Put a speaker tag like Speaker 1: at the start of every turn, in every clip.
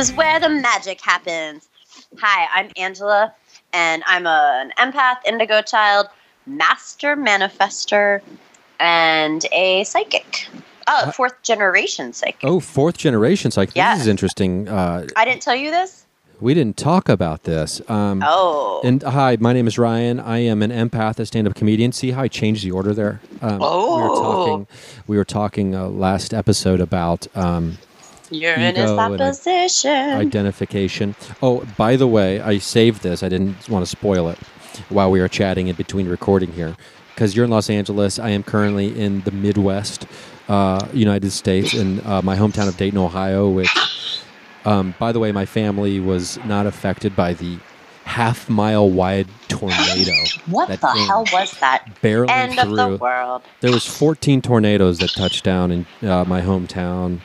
Speaker 1: This is where the magic happens. Hi, I'm Angela, and I'm a, an empath, indigo child, master manifester, and a psychic. Oh, fourth generation psychic.
Speaker 2: Oh, fourth generation psychic.
Speaker 1: Yeah.
Speaker 2: This is interesting. Uh,
Speaker 1: I didn't tell you this?
Speaker 2: we didn't talk about this. Um,
Speaker 1: Oh.
Speaker 2: And hi, my name is Ryan. I am an empath, a stand-up comedian. See how I changed the order there? Um, We were
Speaker 1: Oh.
Speaker 2: talking. We were talking uh, last episode about um,
Speaker 1: Uranus
Speaker 2: ego and I-
Speaker 1: opposition.
Speaker 2: identification. Oh, by the way, I saved this. I didn't want to spoil it while we were chatting in between recording here, because you're in Los Angeles. I am currently in the Midwest, uh, United States, in uh, my hometown of Dayton, Ohio. Which, um, by the way, my family was not affected by the half mile wide tornado.
Speaker 1: what the hell was that?
Speaker 2: Barely
Speaker 1: End
Speaker 2: through.
Speaker 1: of the world.
Speaker 2: There was 14 tornadoes that touched down in uh, my hometown,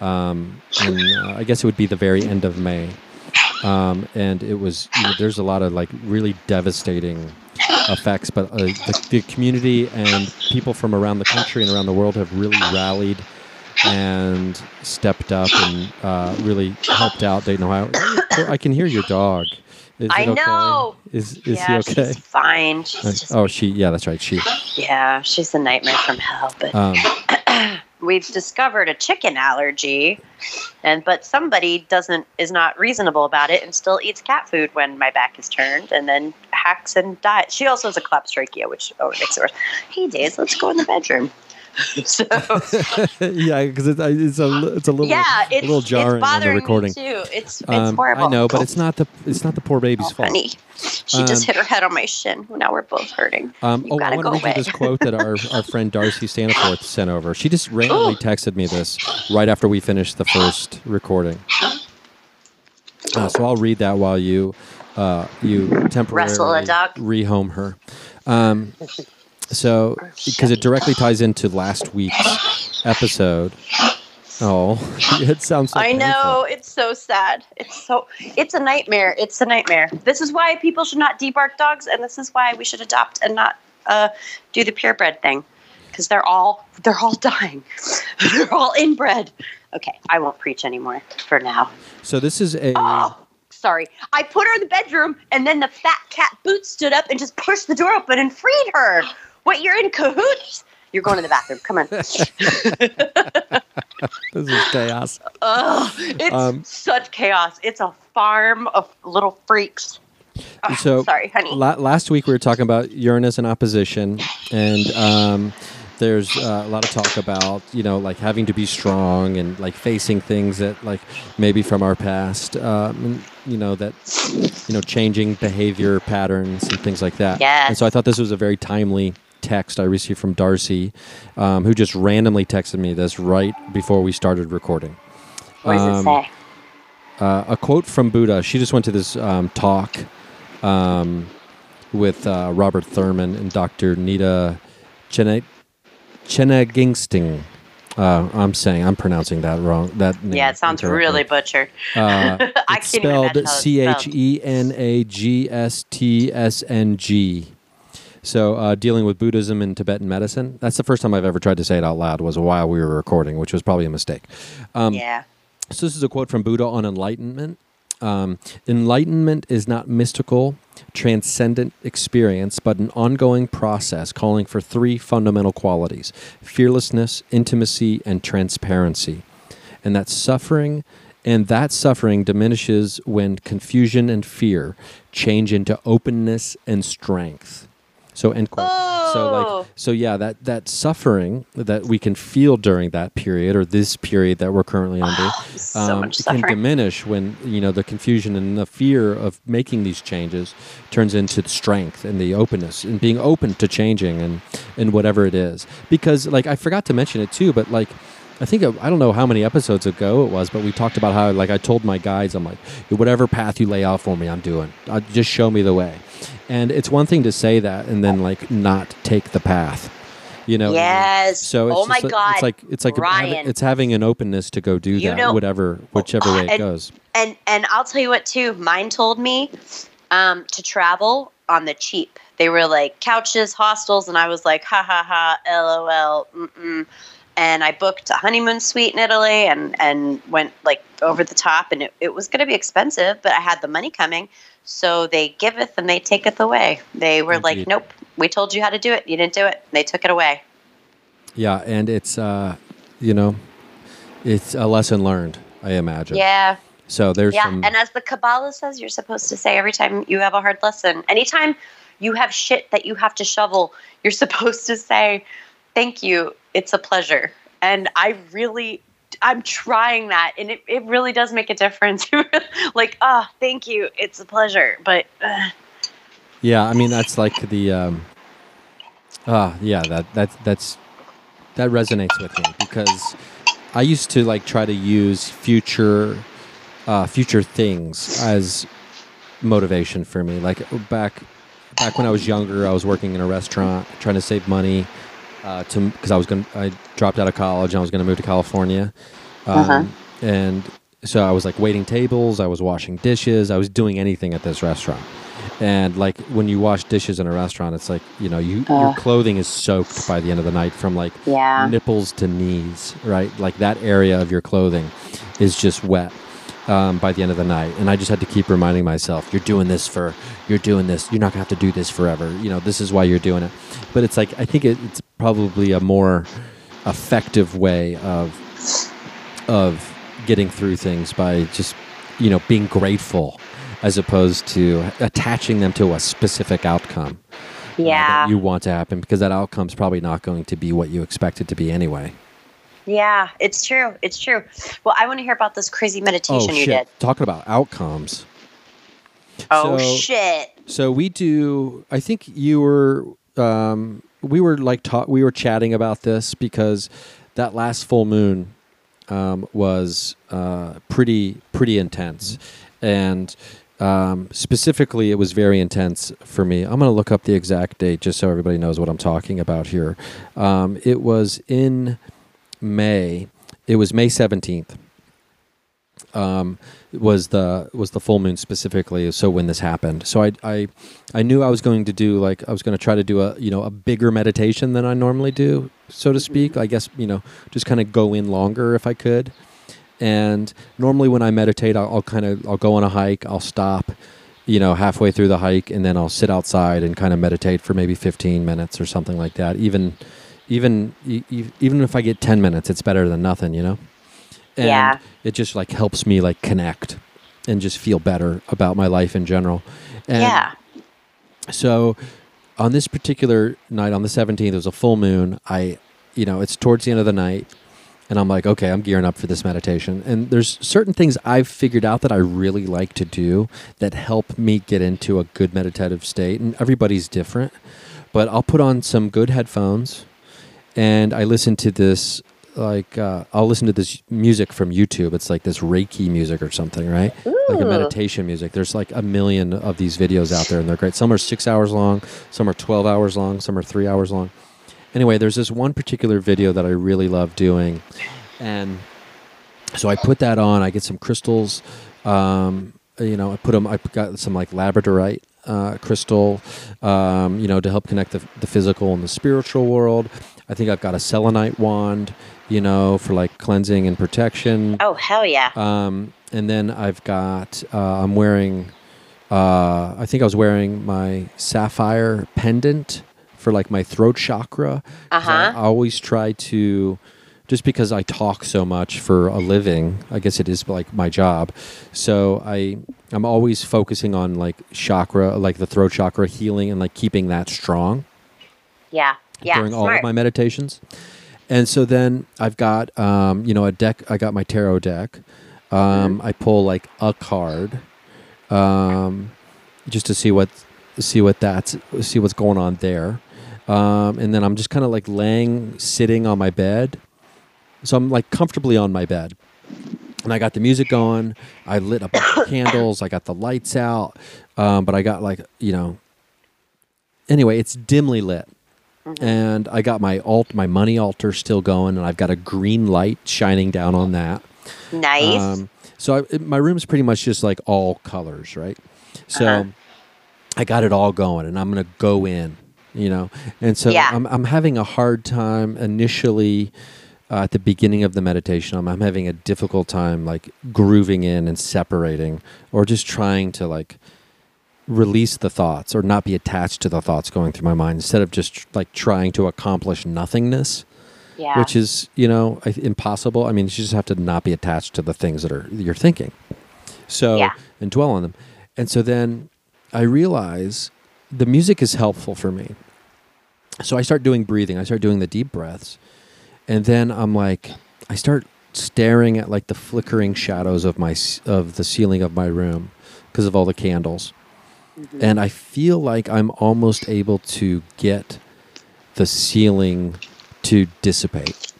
Speaker 2: um, and uh, I guess it would be the very end of May. Um, and it was you know, there's a lot of like really devastating effects, but uh, the, the community and people from around the country and around the world have really rallied and stepped up and uh, really helped out Dayton, Ohio. I can hear your dog. Is
Speaker 1: I
Speaker 2: okay?
Speaker 1: know.
Speaker 2: Is is
Speaker 1: yeah,
Speaker 2: he okay?
Speaker 1: she's fine. She's just,
Speaker 2: Oh, she. Yeah, that's right. She.
Speaker 1: yeah, she's a nightmare from hell. But
Speaker 2: Um,
Speaker 1: we've discovered a chicken allergy, and but somebody doesn't is not reasonable about it and still eats cat food when my back is turned, and then hacks and dies. She also has a collapsed trachea, which oh it makes it worse. Hey, Days, let's go in the bedroom. so
Speaker 2: yeah, because it's, it's a it's a little
Speaker 1: yeah, it's,
Speaker 2: a little
Speaker 1: it's
Speaker 2: jarring on
Speaker 1: bothering
Speaker 2: the recording.
Speaker 1: me too. It's it's
Speaker 2: Um,
Speaker 1: horrible.
Speaker 2: I know, but it's not the it's not the poor baby's
Speaker 1: Oh,
Speaker 2: fault.
Speaker 1: honey, she
Speaker 2: Um,
Speaker 1: just hit her head on my shin. Now we're both hurting.
Speaker 2: Um,
Speaker 1: You
Speaker 2: oh, I
Speaker 1: gotta
Speaker 2: want
Speaker 1: go
Speaker 2: to read you this quote that our, our friend Darcy Staniforth sent over. She just randomly texted me this right after we finished the first recording. Uh, so I'll read that while you uh, you temporarily
Speaker 1: Wrestle a duck.
Speaker 2: rehome her. Um, so because it directly ties into last week's episode. Oh, it sounds. So
Speaker 1: I
Speaker 2: painful.
Speaker 1: know it's so sad. It's so it's a nightmare. It's a nightmare. This is why people should not debark dogs, and this is why we should adopt and not uh, do the purebred thing, because they're all they're all dying. they're all inbred. Okay, I won't preach anymore for now.
Speaker 2: So this is a.
Speaker 1: Oh, sorry. I put her in the bedroom, and then the fat cat Boots stood up and just pushed the door open and freed her. What? You're in cahoots? You're going to the bathroom. Come on.
Speaker 2: This is chaos.
Speaker 1: Oh, it's
Speaker 2: Um,
Speaker 1: such chaos. It's a farm of little freaks. Ugh,
Speaker 2: so
Speaker 1: sorry, honey.
Speaker 2: La- last week we were talking about Uranus and opposition, and um, there's uh, a lot of talk about you know like having to be strong and like facing things that like maybe from our past, um, you know that you know changing behavior patterns and things like that.
Speaker 1: Yes.
Speaker 2: And so I thought this was a very timely text I received from Darcy, um, who just randomly texted me this right before we started recording.
Speaker 1: what does
Speaker 2: um,
Speaker 1: it say?
Speaker 2: uh, a quote from Buddha. She just went to this um, talk um, with uh, Robert Thurman and Dr. Nita Chenegingsting. Uh, I'm saying I'm pronouncing that wrong. That
Speaker 1: Yeah, it sounds
Speaker 2: incorrectly.
Speaker 1: really butchered.
Speaker 2: Uh,
Speaker 1: I
Speaker 2: it's
Speaker 1: can't even imagine
Speaker 2: spelled C H. E N A G S T S N G. So, uh, dealing with Buddhism and Tibetan medicine. That's the first time I've ever tried to say it out loud. Was a while we were recording, which was probably a mistake. Um,
Speaker 1: yeah.
Speaker 2: so this is a quote from Buddha on enlightenment. Um, enlightenment is not mystical, transcendent experience, but an ongoing process calling for three fundamental qualities fearlessness, intimacy, and transparency. And that suffering and that suffering diminishes when confusion and fear change into openness and strength. So end quote. So
Speaker 1: Oh.
Speaker 2: like so yeah, that that suffering that we can feel during that period or this period that we're currently under
Speaker 1: so
Speaker 2: um, can diminish when you know the confusion and the fear of making these changes turns into the strength and the openness and being open to changing and and whatever it is because like I forgot to mention it too but like I think I don't know how many episodes ago it was but we talked about how like I told my guides I'm like whatever path you lay out for me I'm doing uh, just show me the way and it's one thing to say that and then like not take the path you know
Speaker 1: Yes.
Speaker 2: so it's
Speaker 1: oh my
Speaker 2: a-
Speaker 1: God.
Speaker 2: it's like it's like having,
Speaker 1: Ryan.
Speaker 2: it's having an openness to go do
Speaker 1: You
Speaker 2: that
Speaker 1: know-
Speaker 2: whatever whichever way it
Speaker 1: and-
Speaker 2: goes
Speaker 1: and and I'll tell you what too. Mine told me um, to travel on the cheap. They were like couches, hostels, and I was like, ha ha ha, lol, mm-mm. And I booked a honeymoon suite in Italy and and went like over the top and it, it was going to be expensive, but I had the money coming. So they giveth and they taketh away. They were like, nope, we told you how to do it. You didn't do it. They took it away.
Speaker 2: Yeah, and it's uh, you know, it's a lesson learned. I imagine.
Speaker 1: Yeah.
Speaker 2: So there's
Speaker 1: Yeah.
Speaker 2: some.
Speaker 1: And as the Kabbalah says, you're supposed to say every time you have a hard lesson, anytime you have shit that you have to shovel, you're supposed to say, thank you. It's a pleasure. And I really, I'm trying that. And it, it really does make a difference. like, ah, thank you. It's a pleasure. But uh,
Speaker 2: Yeah, I mean that's like the um uh yeah, that that's that's that resonates with me because I used to like try to use future uh future things as motivation for me. Like back back when I was younger, I was working in a restaurant trying to save money uh to cuz I was going to I dropped out of college and I was going to move to California. Um
Speaker 1: Uh-huh.
Speaker 2: and so I was like waiting tables, I was washing dishes, I was doing anything at this restaurant. And like when you wash dishes in a restaurant, it's like you know you your clothing is soaked by the end of the night from like
Speaker 1: yeah.
Speaker 2: nipples to knees, right? Like that area of your clothing is just wet um, by the end of the night. And I just had to keep reminding myself, you're doing this for, you're doing this. You're not gonna have to do this forever. You know, this is why you're doing it. But it's like I think it, it's probably a more effective way of of getting through things by just you know being grateful as opposed to attaching them to a specific outcome uh,
Speaker 1: Yeah.
Speaker 2: that you want to happen because that outcome's probably not going to be what you expect it to be anyway.
Speaker 1: Yeah. It's true. It's true. Well, I want to hear about this crazy meditation
Speaker 2: oh
Speaker 1: you did.
Speaker 2: Talking about outcomes.
Speaker 1: Oh,
Speaker 2: So-
Speaker 1: shit.
Speaker 2: So we do. I think you were. Um, we were like talk. We were chatting about this because that last full moon um, was uh, pretty pretty intense, and um, specifically, it was very intense for me. I'm going to look up the exact date just so everybody knows what I'm talking about here. Um, it was in May. It was May 17th. Um, was the was the full moon specifically? So when this happened, so I I I knew I was going to do like I was going to try to do a you know a bigger meditation than I normally do, so to speak. I guess you know just kind of go in longer if I could. And normally when I meditate, I'll, I'll kind of I'll go on a hike, I'll stop, you know, halfway through the hike, and then I'll sit outside and kind of meditate for maybe 15 minutes or something like that. Even even even if I get 10 minutes, it's better than nothing, you know. And
Speaker 1: Yeah.
Speaker 2: it just like helps me like connect and just feel better about my life in general. And
Speaker 1: yeah.
Speaker 2: so on this particular night, on the 17th, it was a full moon. I, you know, it's towards the end of the night. And I'm like, okay, I'm gearing up for this meditation. And there's certain things I've figured out that I really like to do that help me get into a good meditative state. And everybody's different. But I'll put on some good headphones and I listen to this, like, uh, I'll listen to this music from YouTube. It's like this Reiki music or something, right? Like a meditation music. There's like a million of these videos out there and they're great. Some are six hours long, some are 12 hours long, some are three hours long. Anyway, there's this one particular video that I really love doing. And so I put that on. I get some crystals. Um, you know, I put them. I got some like labradorite uh, crystal. Um, you know, to help connect the, the physical and the spiritual world. I think I've got a selenite wand. You know, for like cleansing and protection.
Speaker 1: Oh, hell yeah.
Speaker 2: Um, and then I've got. Uh, I'm wearing. Uh, I think I was wearing my sapphire pendant for like my throat chakra. I
Speaker 1: Uh-huh.
Speaker 2: I always try to, just because I talk so much for a living. I guess it is like my job. So I I'm always focusing on like chakra, like the throat chakra healing and like keeping that strong
Speaker 1: Yeah. Yeah.
Speaker 2: during all of my meditations. And so then I've got, um, you know, a deck. I got my tarot deck. Um, I pull like a card, um, just to see what see what that's see what's going on there. Um, and then I'm just kind of like laying, sitting on my bed. So I'm like comfortably on my bed. And I got the music going. I lit a bunch of candles. I got the lights out. Um, but I got like, you know, anyway, it's dimly lit and I got my alt, my money altar still going, and I've got a green light shining down on that.
Speaker 1: nice.
Speaker 2: Um, so I, my room's pretty much just like all colors, right? So
Speaker 1: Uh-huh.
Speaker 2: I got it all going, and I'm gonna go in, you know. And so
Speaker 1: Yeah.
Speaker 2: I'm I'm having a hard time initially uh, at the beginning of the meditation, I'm, I'm having a difficult time like grooving in and separating, or just trying to like release the thoughts or not be attached to the thoughts going through my mind instead of just like trying to accomplish nothingness
Speaker 1: Yeah.
Speaker 2: which is you know impossible. I mean you just have to not be attached to the things that are you're thinking. So
Speaker 1: Yeah.
Speaker 2: and dwell on them. And so then i realize the music is helpful for me. So i start doing breathing. I start doing the deep breaths. And then i'm like i start staring at like the flickering shadows of my of the ceiling of my room because of all the candles And I feel like I'm almost able to get the ceiling to dissipate,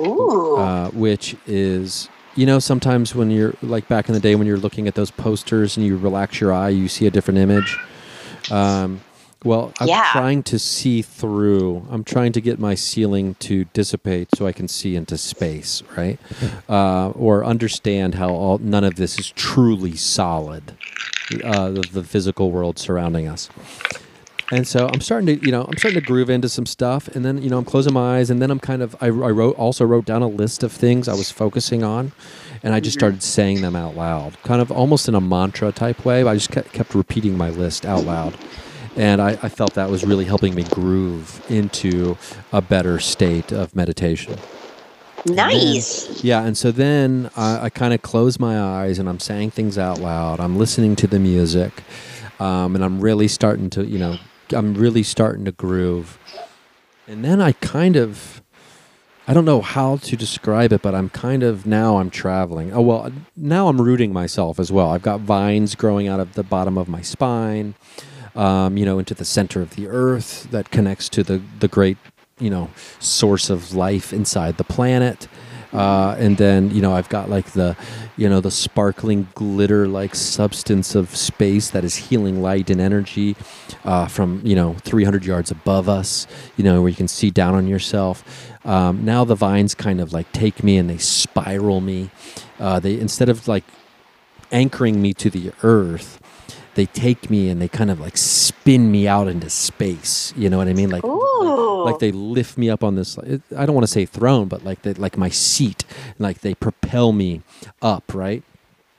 Speaker 1: Ooh.
Speaker 2: uh, which is, you know, sometimes when you're like back in the day when you're looking at those posters and you relax your eye, you see a different image. Um, well, I'm
Speaker 1: Yeah.
Speaker 2: trying to see through. I'm trying to get my ceiling to dissipate so I can see into space, right? Uh, or understand how all none of this is truly solid, uh, the, the physical world surrounding us. And so I'm starting to, you know, I'm starting to groove into some stuff, and then you know I'm closing my eyes, and then I'm kind of, I, I wrote also wrote down a list of things I was focusing on, and I just started saying them out loud, kind of almost in a mantra type way. I just kept, kept repeating my list out loud, and I, I felt that was really helping me groove into a better state of meditation.
Speaker 1: Nice.
Speaker 2: Yeah, and so then I, I kind of close my eyes and I'm saying things out loud. I'm listening to the music, um, and I'm really starting to, you know, I'm really starting to groove. And then I kind of, I don't know how to describe it, but I'm kind of now I'm traveling. Oh well, now I'm rooting myself as well. I've got vines growing out of the bottom of my spine, um, you know, into the center of the earth that connects to the the great, you know, source of life inside the planet. Uh, and then you know I've got like the, you know, the sparkling glitter like substance of space that is healing light and energy uh, from you know 300 yards above us. You know where you can see down on yourself. Um, now the vines kind of like take me and they spiral me. Uh, they instead of like anchoring me to the earth, they take me and they kind of like spin me out into space. You know what I mean? Like. Like they lift me up on this it- i don't want to say throne but like they, like my seat like they propel me up right?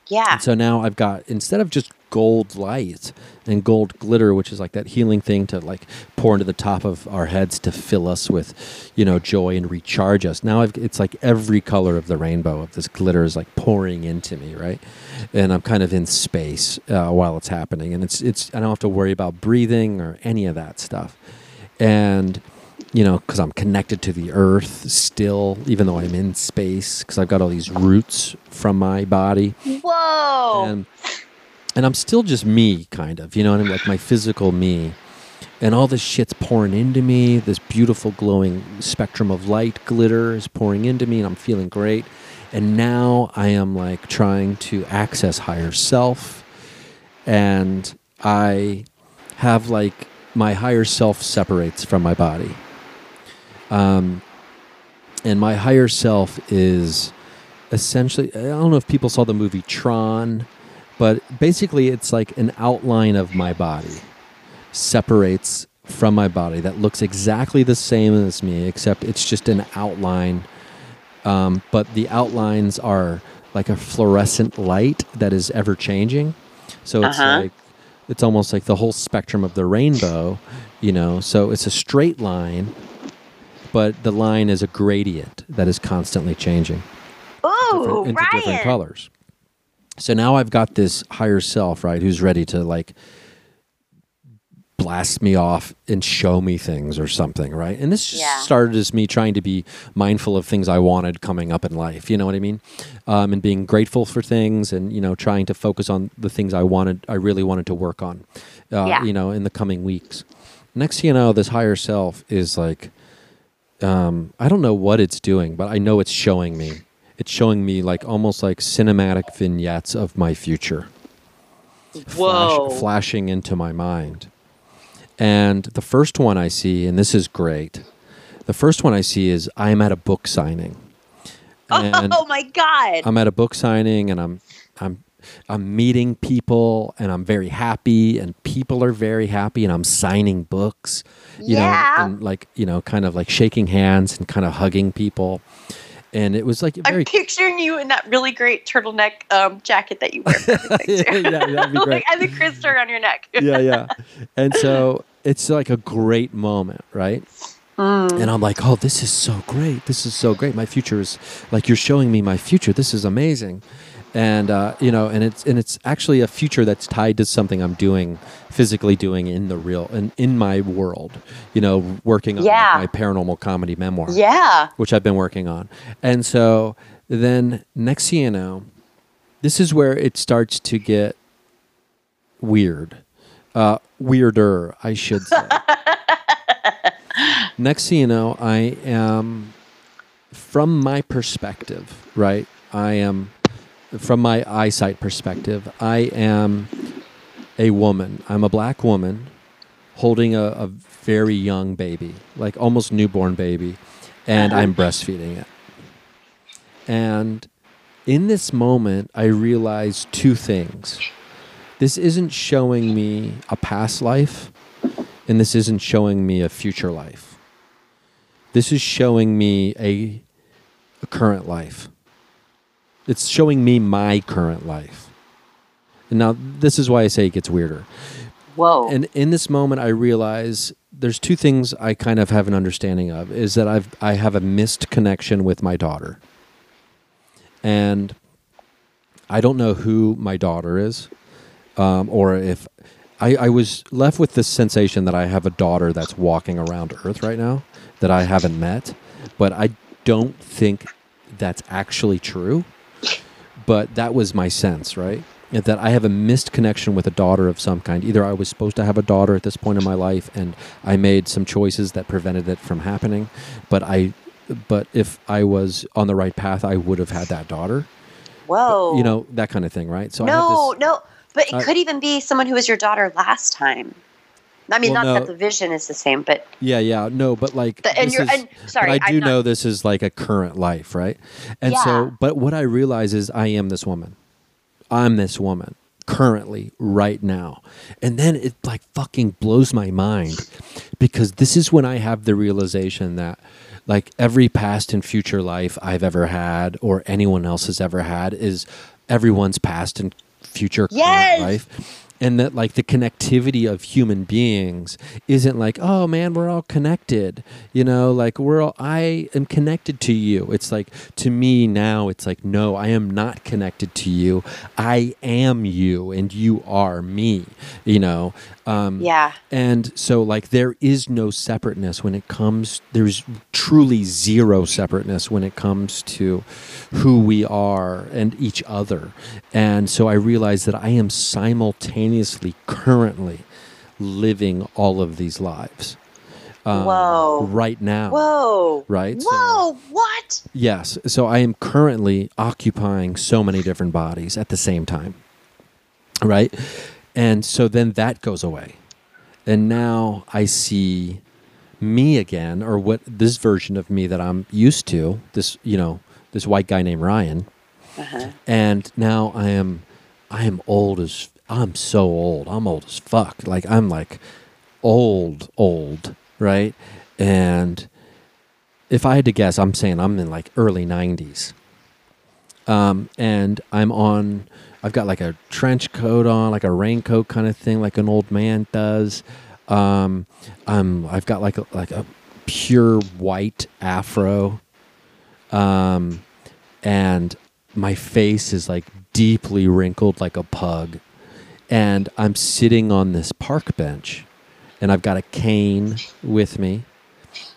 Speaker 1: Yeah.
Speaker 2: and so now i've got instead of just gold light and gold glitter which is like that healing thing to like pour into the top of our heads to fill us with you know joy and recharge us now I've, it's like every color of the rainbow of this glitter is like pouring into me right? And i'm kind of in space uh, while it's happening and it's it's i don't have to worry about breathing or any of that stuff. And you know because i'm connected to the earth still even though i'm in space because i've got all these roots from my body
Speaker 1: Whoa.
Speaker 2: and and I'm still just me, kind of. You know what I mean? Like my physical me. And all this shit's pouring into me. This beautiful glowing spectrum of light glitter is pouring into me, and I'm feeling great. And now I am like trying to access higher self. And I have like my higher self separates from my body. Um, and my higher self is essentially, I don't know if people saw the movie Tron, but basically it's like an outline of my body separates from my body that looks exactly the same as me, except it's just an outline. Um, but the outlines are like a fluorescent light that is ever changing. So it's
Speaker 1: Uh-huh.
Speaker 2: like it's almost like the whole spectrum of the rainbow, you know. So it's a straight line, but the line is a gradient that is constantly changing
Speaker 1: Ooh,
Speaker 2: different, into different colors. So now I've got this higher self, right, who's ready to like blast me off and show me things or something, right? And this just
Speaker 1: Yeah.
Speaker 2: started as me trying to be mindful of things I wanted coming up in life. You know what I mean? Um, and being grateful for things, and you know, trying to focus on the things I wanted, I really wanted to work on. Uh,
Speaker 1: Yeah.
Speaker 2: You know, in the coming weeks. Next, thing you know, this higher self is like um, I don't know what it's doing, but I know it's showing me. It's showing me like almost like cinematic vignettes of my future.
Speaker 1: Whoa.
Speaker 2: Flash, flashing into my mind. And the first one I see, and this is great, the first one I see is I'm at a book signing. And
Speaker 1: oh my god.
Speaker 2: I'm at a book signing and I'm I'm meeting people and I'm very happy and people are very happy and I'm signing books, you
Speaker 1: Yeah.
Speaker 2: know, and like, you know, kind of like shaking hands and kind of hugging people. And it was like a very
Speaker 1: I'm picturing you in that really great turtleneck um, jacket that you wear. yeah.
Speaker 2: Yeah, that'd be great.
Speaker 1: like, and the crystal around your neck.
Speaker 2: yeah, yeah. And so it's like a great moment, right?
Speaker 1: Mm.
Speaker 2: And I'm like, oh, this is so great. This is so great. My future is like you're showing me my future. This is amazing. And uh, you know, and it's and it's actually a future that's tied to something I'm doing, physically doing in the real in, in my world. You know, working on like, my paranormal comedy memoir
Speaker 1: Yeah.
Speaker 2: which I've been working on. And so then next you know, this is where it starts to get weird. Uh, weirder, I should say. next you know, I am, from my perspective, right? I am, from my eyesight perspective, I am a woman. I'm a black woman holding a, a very young baby, like almost newborn baby, and I'm breastfeeding it. And in this moment, I realized two things. This isn't showing me a past life, and this isn't showing me a future life. This is showing me a, a current life. It's showing me my current life. And now, this is why I say it gets weirder.
Speaker 1: Whoa.
Speaker 2: And in this moment, I realize there's two things I kind of have an understanding of is that I've I have a missed connection with my daughter, and I don't know who my daughter is, um, or if I, I was left with this sensation that I have a daughter that's walking around Earth right now that I haven't met, but I don't think that's actually true. But that was my sense, right? That I have a missed connection with a daughter of some kind. Either I was supposed to have a daughter at this point in my life, and I made some choices that prevented it from happening. But I, but if I was on the right path, I would have had that daughter.
Speaker 1: Whoa.
Speaker 2: You know that kind of thing, right? So
Speaker 1: no,
Speaker 2: this,
Speaker 1: no. But it
Speaker 2: I-
Speaker 1: could even be someone who was your daughter last time. I mean,
Speaker 2: Well,
Speaker 1: not
Speaker 2: no.
Speaker 1: that the vision is the same, but
Speaker 2: Yeah, yeah, no, but like,
Speaker 1: The- and you're-
Speaker 2: is-
Speaker 1: and- sorry,
Speaker 2: I do
Speaker 1: not-
Speaker 2: know this is like a current life, right? And
Speaker 1: Yeah.
Speaker 2: so, but what I realize is I am this woman. I'm this woman currently, right now, and then it like fucking blows my mind because this is when I have the realization that like every past and future life I've ever had or anyone else has ever had is everyone's past and future
Speaker 1: Yes!
Speaker 2: life and that like the connectivity of human beings isn't like oh man we're all connected you know? Like we're all i am connected to you. It's like to me now it's like no i am not connected to you. I am you and you are me you know um
Speaker 1: yeah.
Speaker 2: and so, like, there is no separateness when it comes, there's truly zero separateness when it comes to who we are and each other. And so I realized that I am simultaneously, currently living all of these lives. um,
Speaker 1: Whoa.
Speaker 2: Right now.
Speaker 1: Whoa.
Speaker 2: Right? So-
Speaker 1: Whoa. what?
Speaker 2: Yes. So I am currently occupying so many different bodies at the same time. Right? And so then that goes away. And now I see me again, or what this version of me that I'm used to, this, you know, this white guy named Ryan.
Speaker 1: Uh-huh.
Speaker 2: And now I am I am old as I'm so old. I'm old as fuck. Like I'm like old, old, right? And if I had to guess, I'm saying I'm in like early 90s. Um, and I'm on, I've got like a trench coat on, like a raincoat kind of thing, like an old man does. Um, I'm, I've got like a, like a pure white afro. Um, and my face is like deeply wrinkled like a pug. And I'm sitting on this park bench and I've got a cane with me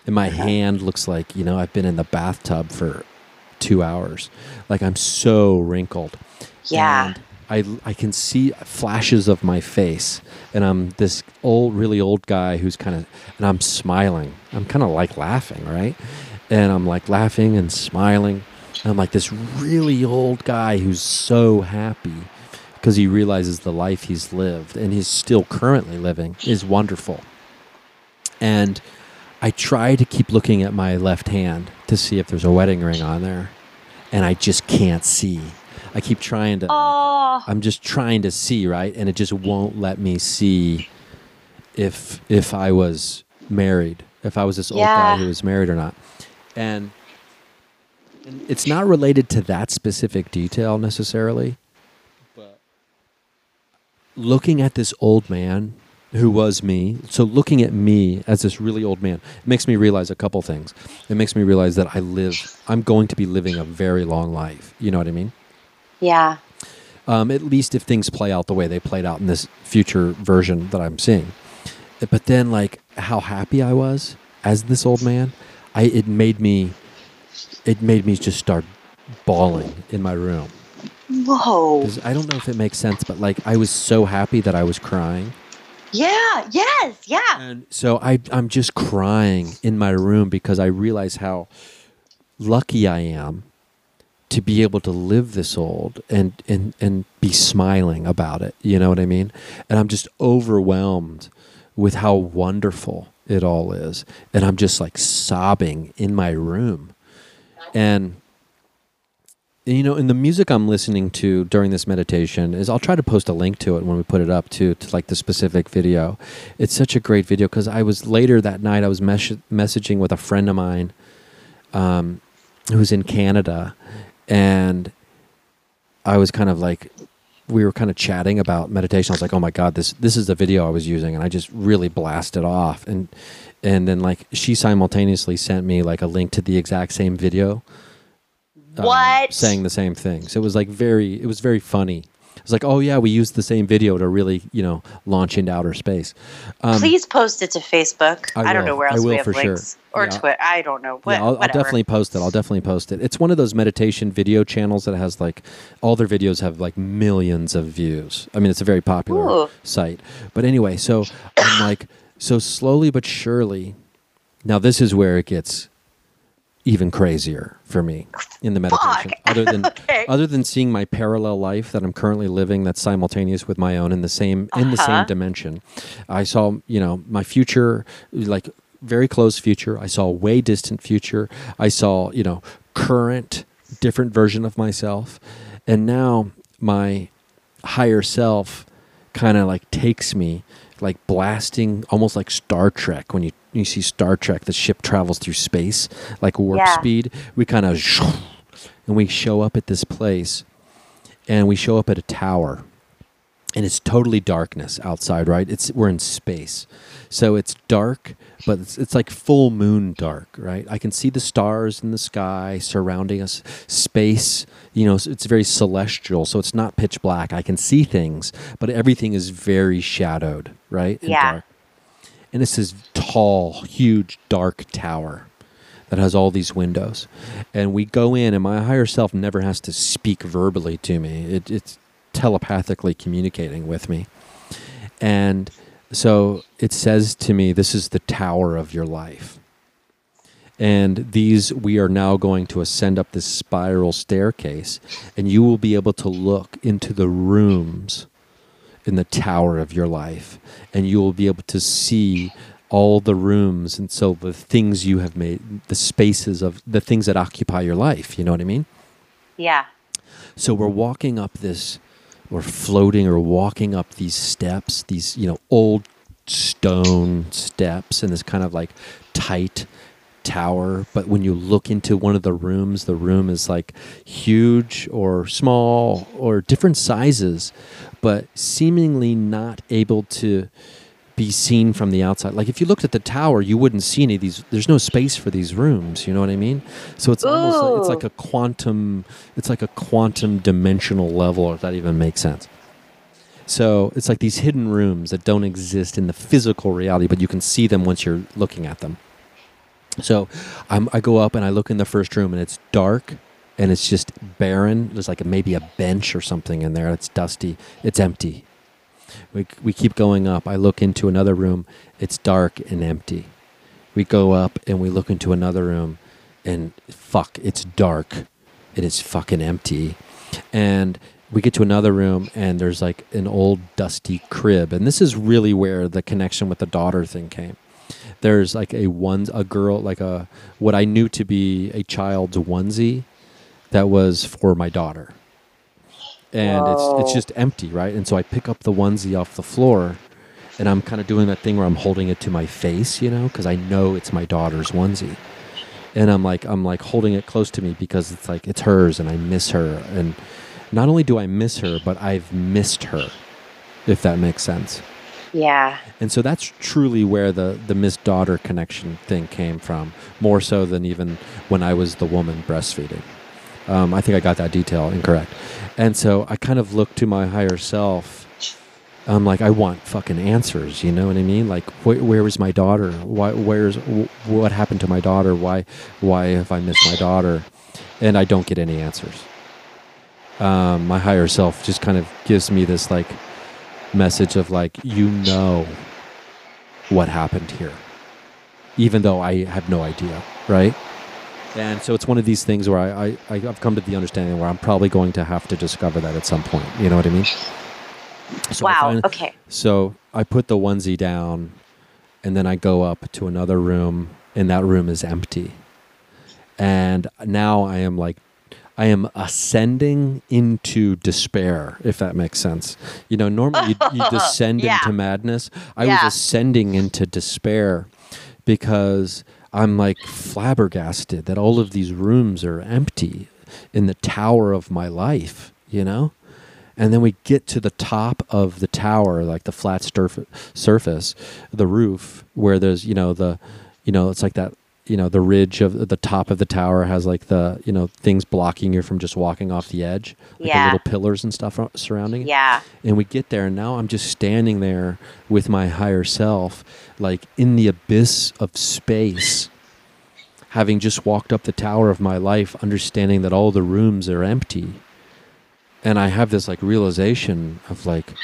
Speaker 2: and my hand looks like you know i've been in the bathtub for two hours. Like i'm so wrinkled.
Speaker 1: Yeah.
Speaker 2: and i i can see flashes of my face. And i'm this old really old guy who's kind of and i'm smiling. I'm kind of like laughing right? And i'm like laughing and smiling. And i'm like this really old guy who's so happy because he realizes the life he's lived and he's still currently living is wonderful. And I try to keep looking at my left hand to see if there's a wedding ring on there, and I just can't see. I keep trying to.
Speaker 1: Oh,
Speaker 2: I'm just trying to see right, and it just won't let me see if if I was married, if I was this old guy who was married or not, and, and it's not related to that specific detail necessarily, but looking at this old man who was me, so looking at me as this really old man, makes me realize a couple things. It makes me realize that I live, I'm going to be living a very long life. You know what I mean?
Speaker 1: yeah.
Speaker 2: um, at least if things play out the way they played out in this future version that I'm seeing. But then, like how happy I was as this old man, I it made me, it made me just start bawling in my room.
Speaker 1: Whoa!
Speaker 2: I don't know if it makes sense, but like I was so happy that I was crying,
Speaker 1: Yeah. Yes. Yeah.
Speaker 2: and so I I'm just crying in my room because I realize how lucky I am to be able to live this old and and and be smiling about it you know what i mean and i'm just overwhelmed with how wonderful it all is and i'm just like sobbing in my room and you know in the music i'm listening to during this meditation is i'll try to post a link to it when we put it up to to like the specific video it's such a great video because i was later that night i was mes- messaging with a friend of mine um, who's in canada and I was kind of like we were kind of chatting about meditation. I was like, "Oh my god, this this is the video I was using," and I just really blasted off. And and then like she simultaneously sent me like a link to the exact same video, um,
Speaker 1: What?
Speaker 2: saying the same thing. So it was like very it was very funny. It's like, oh yeah, we used the same video to really you know launch into outer space. Um,
Speaker 1: Please post it to Facebook.
Speaker 2: I
Speaker 1: I, don't know where else we have
Speaker 2: for sure.
Speaker 1: links or
Speaker 2: Yeah.
Speaker 1: Twitter. I don't know. What,
Speaker 2: yeah, I'll, I'll definitely post it. I'll definitely post it. It's one of those meditation video channels that has like all their videos have like millions of views. I mean, it's a very popular
Speaker 1: Ooh.
Speaker 2: site. But anyway, so I'm like, so slowly but surely. Now this is where it gets even crazier for me in the meditation.
Speaker 1: Fuck.
Speaker 2: Other than
Speaker 1: Okay.
Speaker 2: other than seeing my parallel life that I'm currently living that's simultaneous with my own in the same in the same
Speaker 1: Uh-huh.
Speaker 2: dimension. I saw, you know, my future like very close future. I saw way distant future. I saw, you know, current different version of myself. And now my higher self kind of like takes me like blasting almost like Star Trek when you you see Star Trek the ship travels through space like warp
Speaker 1: Yeah.
Speaker 2: speed. We kind of and we show up at this place and we show up at a tower and it's totally darkness outside right? It's we're in space. So it's dark but it's, it's like full moon dark right? I can see the stars in the sky surrounding us. Space you know it's very celestial so it's not pitch black. I can see things but everything is very shadowed right and
Speaker 1: Yeah.
Speaker 2: dark and it's this tall huge dark tower that has all these windows. And we go in, and my higher self never has to speak verbally to me. It, it's telepathically communicating with me. And so it says to me, This is the tower of your life. And these, we are now going to ascend up this spiral staircase, and you will be able to look into the rooms in the tower of your life and you will be able to see all the rooms and so the things you have made the spaces of the things that occupy your life you know what i mean
Speaker 1: Yeah.
Speaker 2: so we're walking up this we're floating or walking up these steps these you know old stone steps in this kind of like tight tower but when you look into one of the rooms the room is like huge or small or different sizes but seemingly not able to be seen from the outside. Like if you looked at the tower you wouldn't see any of these there's no space for these rooms you know what i mean? So it's almost like, it's like a quantum it's like a quantum dimensional level if that even makes sense. So it's like these hidden rooms that don't exist in the physical reality, but you can see them once you're looking at them. So I'm, I go up and I look in the first room, and it's dark and it's just barren. There's like a, maybe a bench or something in there. It's dusty. It's empty. We, we keep going up. I look into another room. It's dark and empty. We go up and we look into another room, and fuck, it's dark. And It is fucking empty. And we get to another room, and there's like an old dusty crib. And this is really where the connection with the daughter thing came. There's like a one a girl like a what I knew to be a child's onesie that was for my daughter. and it's
Speaker 1: Whoa.
Speaker 2: it's just empty, right? And so I pick up the onesie off the floor, and I'm kind of doing that thing where I'm holding it to my face, you know, because I know it's my daughter's onesie, and I'm like I'm like holding it close to me because it's like it's hers, and I miss her, and not only do I miss her, but I've missed her, if that makes sense.
Speaker 1: Yeah.
Speaker 2: And so that's truly where the the Miss Daughter connection thing came from, more so than even when I was the woman breastfeeding. Um, I think I got that detail incorrect. And so I kind of looked to my higher self. I'm like, I want fucking answers. You know what I mean? Like, wh- where is my daughter? Why? Where's wh- what happened to my daughter? Why? Why have I missed my daughter? And I don't get any answers. Um, my higher self just kind of gives me this like message of like you know what happened here even though i have no idea right and so it's one of these things where I, I i've come to the understanding where i'm probably going to have to discover that at some point you know what i mean so
Speaker 1: wow. okay.
Speaker 2: so I put the onesie down, and then I go up to another room, and that room is empty. And now I am like, I am ascending into despair, if that makes sense. You know, normally you, you descend
Speaker 1: Yeah.
Speaker 2: into madness. I
Speaker 1: Yeah.
Speaker 2: was ascending into despair because I'm like flabbergasted that all of these rooms are empty in the tower of my life, you know? And then we get to the top of the tower, like the flat surf- surface, the roof, where there's, you know, the, you know, it's like that, you know, the ridge of the top of the tower has like the, you know, things blocking you from just walking off the edge, like the little pillars and stuff surrounding it.
Speaker 1: Yeah.
Speaker 2: And we get there, and now I'm just standing there with my higher self, like in the abyss of space, having just walked up the tower of my life, understanding that all the rooms are empty. And I have this like realization of like,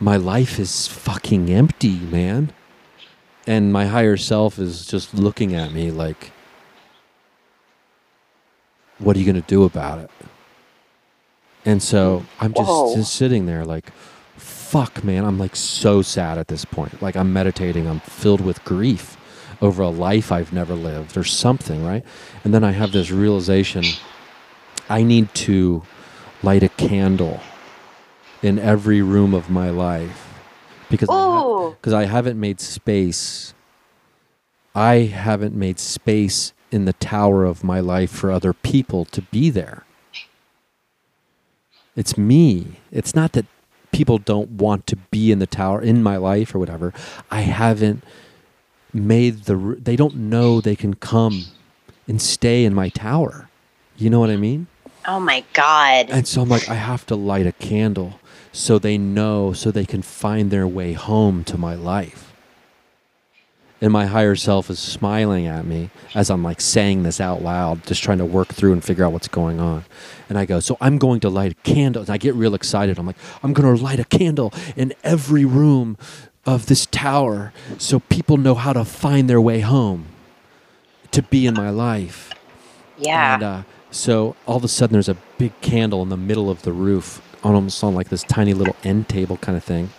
Speaker 2: my life is fucking empty, man. And my higher self is just looking at me like, what are you going to do about it? And so I'm just, just sitting there like, fuck, man. I'm like so sad at this point. Like I'm meditating, I'm filled with grief over a life I've never lived or something, right? And then I have this realization I need to light a candle in every room of my life because I, ha- oh. I haven't made space. I haven't made space in the tower of my life for other people to be there. It's me. It's not that people don't want to be in the tower in my life or whatever. I haven't made the they don't know they can come and stay in my tower. You know what I mean?
Speaker 1: Oh my god.
Speaker 2: And so I'm like, I have to light a candle so they know, so they can find their way home to my life. And my higher self is smiling at me as I'm like saying this out loud, just trying to work through and figure out what's going on. And I go, So I'm going to light a candle. And I get real excited. I'm like, I'm going to light a candle in every room of this tower so people know how to find their way home to be in my life.
Speaker 1: yeah.
Speaker 2: And uh, so all of a sudden, there's a big candle in the middle of the roof, on almost on like this tiny little end table kind of thing.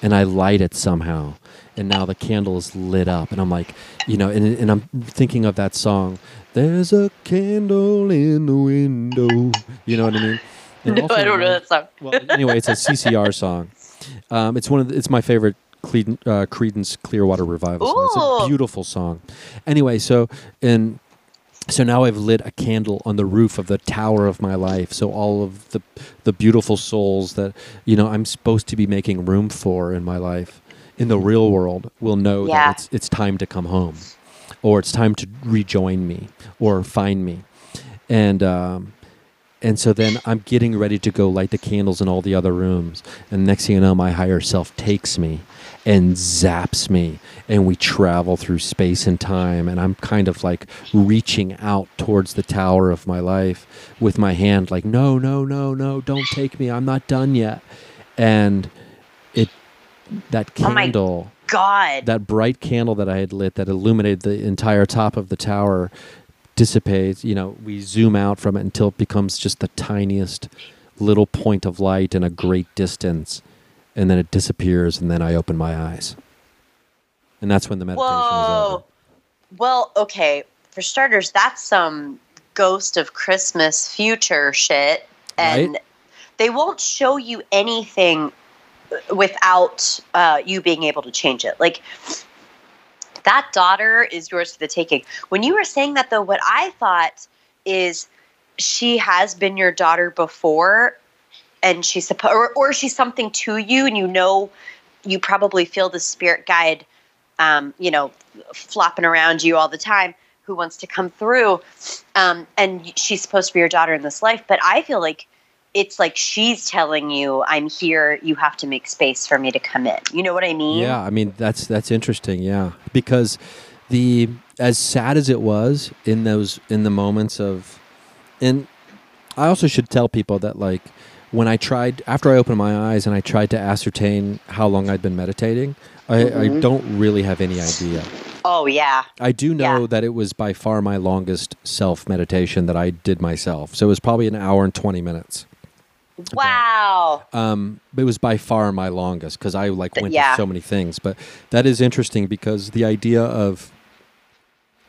Speaker 2: And I light it somehow. And now the candle is lit up. And I'm like, you know, and, and I'm thinking of that song, There's a candle in the window. You know what I mean?
Speaker 1: No, I don't know that song.
Speaker 2: well, anyway, it's a CCR song. Um, it's one of the, it's my favorite Creedence, uh, Creedence Clearwater Revival song. It's a beautiful song. Anyway, so and so now I've lit a candle on the roof of the tower of my life. So all of the the beautiful souls that you know I'm supposed to be making room for in my life in the real world will know
Speaker 1: Yeah.
Speaker 2: that it's it's time to come home, or it's time to rejoin me or find me, and. Um, and so then I'm getting ready to go light the candles in all the other rooms. And next thing you know, my higher self takes me and zaps me. And we travel through space and time. And I'm kind of like reaching out towards the tower of my life with my hand, like, no, no, no, no, don't take me. I'm not done yet. And that
Speaker 1: Oh
Speaker 2: candle
Speaker 1: God.
Speaker 2: that bright candle that I had lit that illuminated the entire top of the tower dissipates. You know, we zoom out from it until it becomes just the tiniest little point of light in a great distance, and then it disappears, and then I open my eyes, and that's when the meditation is
Speaker 1: Whoa.
Speaker 2: over.
Speaker 1: Well, okay. For starters, that's some ghost of Christmas future shit. And
Speaker 2: Right?
Speaker 1: they won't show you anything without uh, you being able to change it. Like that daughter is yours for the taking. When you were saying that, though, what I thought is she has been your daughter before, and she's supposed, or, or she's something to you, and you know, you probably feel the spirit guide, um, you know, flopping around you all the time. Who wants to come through? Um, and she's supposed to be your daughter in this life, but I feel like it's like she's telling you i'm here you have to make space for me to come in you know what i mean
Speaker 2: Yeah, I mean that's that's interesting. Yeah, because the as sad as it was in those in the moments of, and I also should tell people that like when I tried after I opened my eyes and I tried to ascertain how long I'd been meditating, I, I
Speaker 1: Mhm.
Speaker 2: don't really have any idea.
Speaker 1: oh yeah
Speaker 2: I do know
Speaker 1: Yeah.
Speaker 2: that it was by far my longest self meditation that I did myself. So it was probably an hour and twenty minutes.
Speaker 1: Wow
Speaker 2: Um, it was by far my longest because I like went
Speaker 1: Yeah.
Speaker 2: through so many things. But that is interesting because the idea of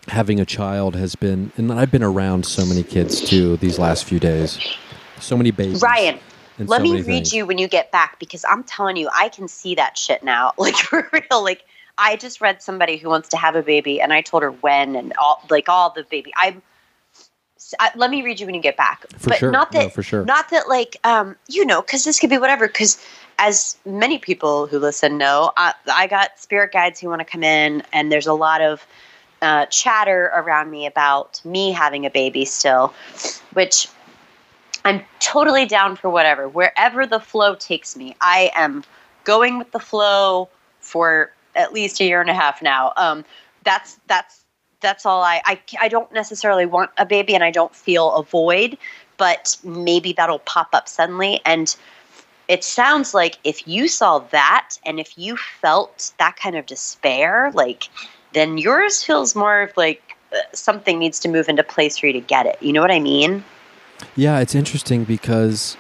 Speaker 2: having a child has been, and I've been around so many kids too these last few days. So many babies.
Speaker 1: ryan let
Speaker 2: so
Speaker 1: me read
Speaker 2: things.
Speaker 1: you when you get back because i'm telling you i can see that shit now like for real like i just read somebody who wants to have a baby and i told her when and all like all the baby i'm I, let me read you when you get back
Speaker 2: For
Speaker 1: but
Speaker 2: sure.
Speaker 1: not that
Speaker 2: No, for sure.
Speaker 1: not that like um you know because this could be whatever because as many people who listen know I, I got spirit guides who want to come in and there's a lot of uh, chatter around me about me having a baby still which i'm totally down for whatever wherever the flow takes me i am going with the flow for at least a year and a half now um that's that's that's all I, I I don't necessarily want a baby and I don't feel a void, but maybe that'll pop up suddenly. And it sounds like if you saw that and if you felt that kind of despair, like then yours feels more of like uh, something needs to move into place for you to get it. You know what I mean?
Speaker 2: Yeah, it's interesting because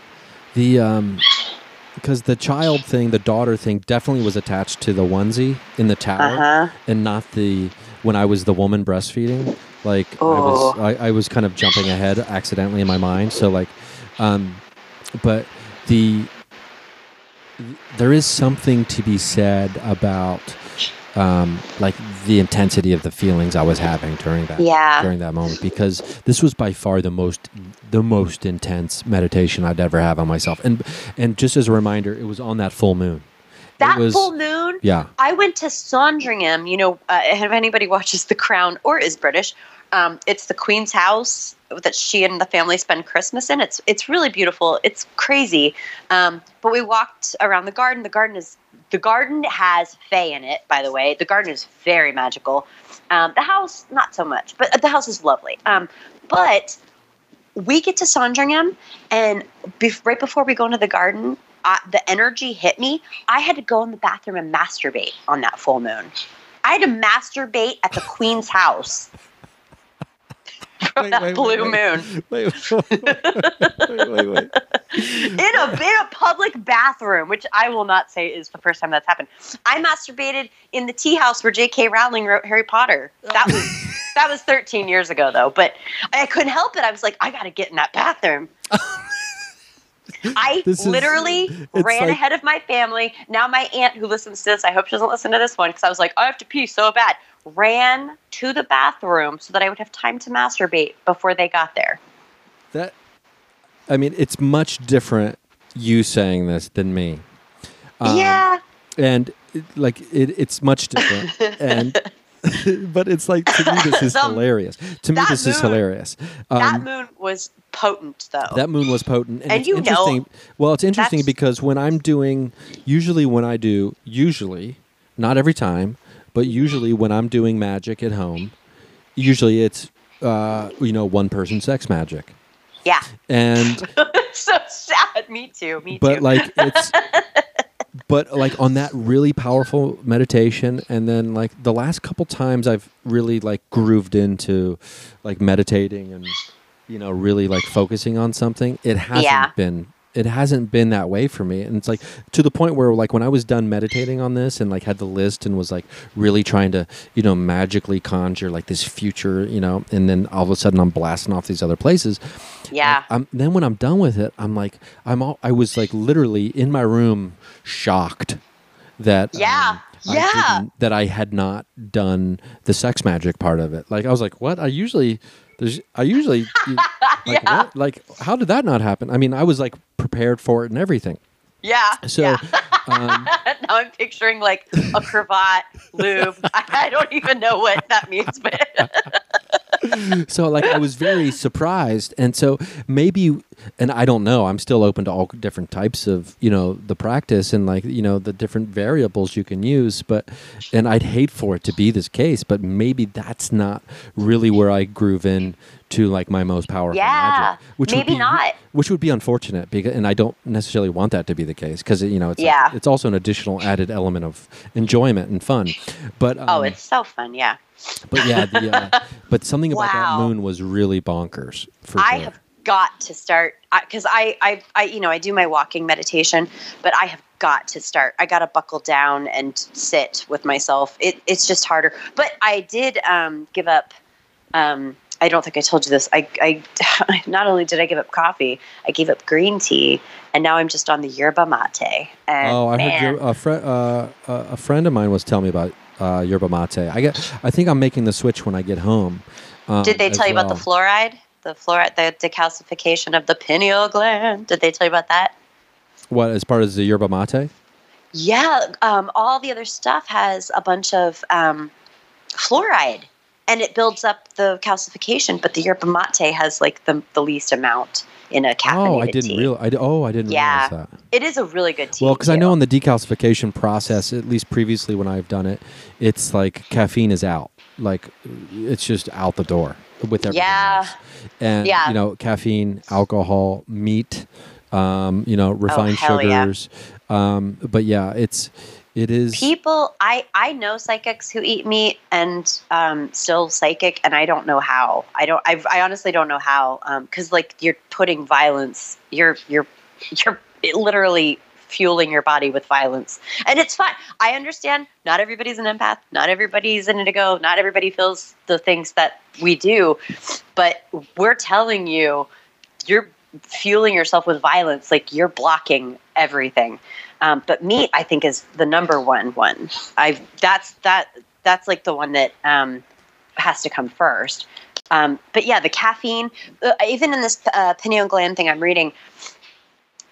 Speaker 2: the um, because the child thing, the daughter thing, definitely was attached to the onesie in the tower,
Speaker 1: Uh huh.
Speaker 2: and not the when I was the woman breastfeeding. Like I was,
Speaker 1: Oh.
Speaker 2: I, I was kind of jumping ahead accidentally in my mind. So like, um, but the there is something to be said about um, like the intensity of the feelings I was having during that
Speaker 1: Yeah.
Speaker 2: during that moment because this was by far the most the most intense meditation I'd ever have on myself. And and just as a reminder, it was on that full moon.
Speaker 1: That
Speaker 2: was
Speaker 1: full moon.
Speaker 2: yeah.
Speaker 1: I went to Sandringham. You know, uh, if anybody watches The Crown or is British, um, it's the Queen's house that she and the family spend Christmas in. It's it's really beautiful. It's crazy. Um, but we walked around the garden. The garden is the garden has Fae in it. By the way, the garden is very magical. Um, the house, not so much, but the house is lovely. Um, but we get to Sandringham, and bef- right before we go into the garden, uh, the energy hit me. I had to go in the bathroom and masturbate on that full moon. I had to masturbate at the queen's house from
Speaker 2: Wait,
Speaker 1: that
Speaker 2: wait,
Speaker 1: blue
Speaker 2: wait,
Speaker 1: moon
Speaker 2: Wait, wait, wait, wait.
Speaker 1: in a in a public bathroom, which I will not say is the first time that's happened. I masturbated in the tea house where J.K. Rowling wrote Harry Potter. That was that was 13 years ago though, but I couldn't help it. I was like, I got to get in that bathroom. I
Speaker 2: This
Speaker 1: literally
Speaker 2: it's
Speaker 1: ran
Speaker 2: like-
Speaker 1: ahead of my family. Now my aunt who listens to this, I hope she doesn't listen to this one because I was like, I have to pee so bad. Ran to the bathroom so that I would have time to masturbate before they got there.
Speaker 2: That I mean, it's much different you saying this than me. Um,
Speaker 1: yeah.
Speaker 2: and like it, it's much different and but it's like to me this is
Speaker 1: The-
Speaker 2: hilarious to me
Speaker 1: that
Speaker 2: this is
Speaker 1: moon-
Speaker 2: hilarious
Speaker 1: that
Speaker 2: um,
Speaker 1: moon was potent though.
Speaker 2: that moon was potent and,
Speaker 1: And you know-
Speaker 2: well it's interesting because when i'm doing usually when i do usually not every time but usually when i'm doing magic at home usually it's uh, you know one person sex magic
Speaker 1: yeah.
Speaker 2: and
Speaker 1: so sad. Me too. Me
Speaker 2: but
Speaker 1: too.
Speaker 2: But like it's but like on that really powerful meditation and then like the last couple times i've really like grooved into like meditating and you know really like focusing on something it hasn't
Speaker 1: Yeah.
Speaker 2: been it hasn't been that way for me and it's like to the point where like when i was done meditating on this and like had the list and was like really trying to you know magically conjure like this future you know and then all of a sudden i'm blasting off these other places
Speaker 1: Yeah.
Speaker 2: I'm, then when i'm done with it i'm like i'm all i was like literally in my room shocked that
Speaker 1: Yeah.
Speaker 2: um,
Speaker 1: Yeah.
Speaker 2: that I had not done the sex magic part of it. Like I was like, what? I usually there's I usually like
Speaker 1: Yeah.
Speaker 2: what? Like how did that not happen? I mean, I was like prepared for it and everything.
Speaker 1: yeah.
Speaker 2: So
Speaker 1: yeah.
Speaker 2: um,
Speaker 1: now I'm picturing like a cravat, lube. I, I don't even know what that means, but
Speaker 2: so like I was very surprised, and so maybe, and I don't know. I'm still open to all different types of you know the practice and like you know the different variables you can use. But and I'd hate for it to be this case, but maybe that's not really where I groove in to like my most powerful
Speaker 1: Yeah,
Speaker 2: magic. Which would
Speaker 1: maybe
Speaker 2: be,
Speaker 1: not.
Speaker 2: Which would be unfortunate because, and I don't necessarily want that to be the case because you know it's like-
Speaker 1: Yeah.
Speaker 2: it's also an additional added element of enjoyment and fun. But um,
Speaker 1: oh, it's so fun. Yeah.
Speaker 2: But yeah, the, uh, but something about that moon was really bonkers. For
Speaker 1: I
Speaker 2: sure.
Speaker 1: have got to start because I, I, I, you know, I do my walking meditation, but I have got to start. I got to buckle down and sit with myself. It, it's just harder. But I did um, give up. Um, I don't think I told you this. I, I not only did I give up coffee, I gave up green tea, and now I'm just on the yerba mate. And
Speaker 2: Oh, I
Speaker 1: man,
Speaker 2: heard your, a, fri uh, a a friend of mine was telling me about uh, yerba mate. I get, I think I'm making the switch when I get home. Um,
Speaker 1: Did they
Speaker 2: as
Speaker 1: tell you about the fluoride? The fluoride, the decalcification of the pineal gland. Did they tell you about that?
Speaker 2: What as part of the yerba mate?
Speaker 1: Yeah, um, all the other stuff has a bunch of um, fluoride, and it builds up the calcification. But the yerba mate has like the the least amount in a caffeinated
Speaker 2: Oh, I didn't
Speaker 1: tea.
Speaker 2: real. I, di- oh, I didn't
Speaker 1: Yeah.
Speaker 2: realize that.
Speaker 1: It is a really good tea.
Speaker 2: Well, because I know in the decalcification process, at least previously when I've done it, it's like caffeine is out. Like it's just out the door with everything
Speaker 1: Yeah.
Speaker 2: else. And
Speaker 1: Yeah.
Speaker 2: you know, caffeine, alcohol, meat, um, you know, refined
Speaker 1: Oh, hell yeah.
Speaker 2: sugars. Um, but yeah, it's it is
Speaker 1: people i i know psychics who eat meat and um still psychic and i don't know how. I don't i, I honestly don't know how um because like you're putting violence you're you're you're literally fueling your body with violence. And it's fine. I understand not everybody's an empath not everybody's an indigo not everybody feels the things that we do but we're telling you you're fueling yourself with violence like you're blocking everything um, but meat i think is the number one one. I that's that that's like the one that um, has to come first. Um, but yeah the caffeine uh, even in this uh, pineal gland thing i'm reading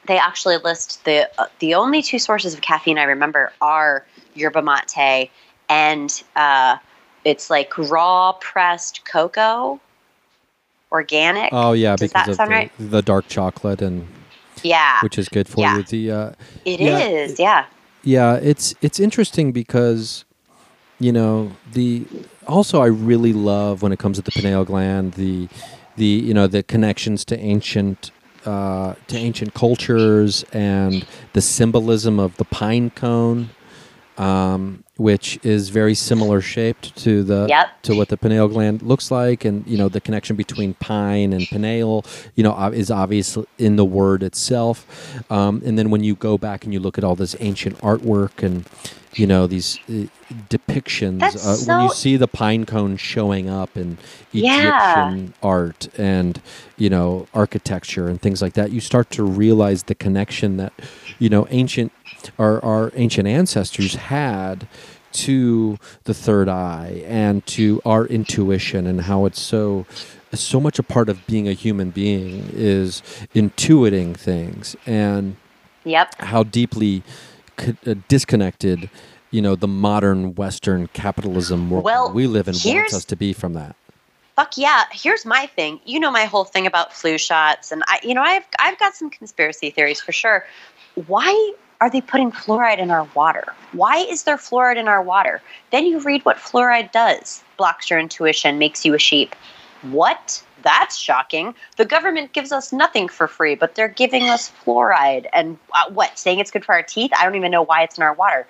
Speaker 1: they actually list the uh, the only two sources of caffeine i remember are yerba mate and uh, it's like raw pressed cocoa organic.
Speaker 2: Oh yeah,
Speaker 1: Does
Speaker 2: because
Speaker 1: that
Speaker 2: of the,
Speaker 1: right?
Speaker 2: the dark chocolate and
Speaker 1: yeah
Speaker 2: which is good for
Speaker 1: Yeah.
Speaker 2: you. The uh,
Speaker 1: it
Speaker 2: yeah,
Speaker 1: is yeah
Speaker 2: Yeah, it's it's interesting because you know the also I really love when it comes to the pineal gland the the you know the connections to ancient uh, to ancient cultures and the symbolism of the pine cone, um, which is very similar shaped to the
Speaker 1: Yep.
Speaker 2: to what the pineal gland looks like, and you know the connection between pine and pineal, you know, is obvious in the word itself. Um, and then when you go back and you look at all this ancient artwork and you know these uh, depictions, uh, when you see the pine cone showing up in
Speaker 1: Yeah.
Speaker 2: Egyptian art and you know architecture and things like that, you start to realize the connection that you know ancient our our ancient ancestors had to the third eye and to our intuition and how it's so so much a part of being a human being is intuiting things. And
Speaker 1: yep.
Speaker 2: how deeply uh, disconnected you know the modern western capitalism world
Speaker 1: Well,
Speaker 2: we live in wants us to be from that.
Speaker 1: Fuck yeah. Here's my thing. You know my whole thing about flu shots and i you know i've i've got some conspiracy theories for sure. Why are they putting fluoride in our water? Why is there fluoride in our water? Then you read what fluoride does. Blocks your intuition makes you a sheep. What? That's shocking. The government gives us nothing for free but they're giving us fluoride. And uh, what saying it's good for our teeth? I don't even know why it's in our water.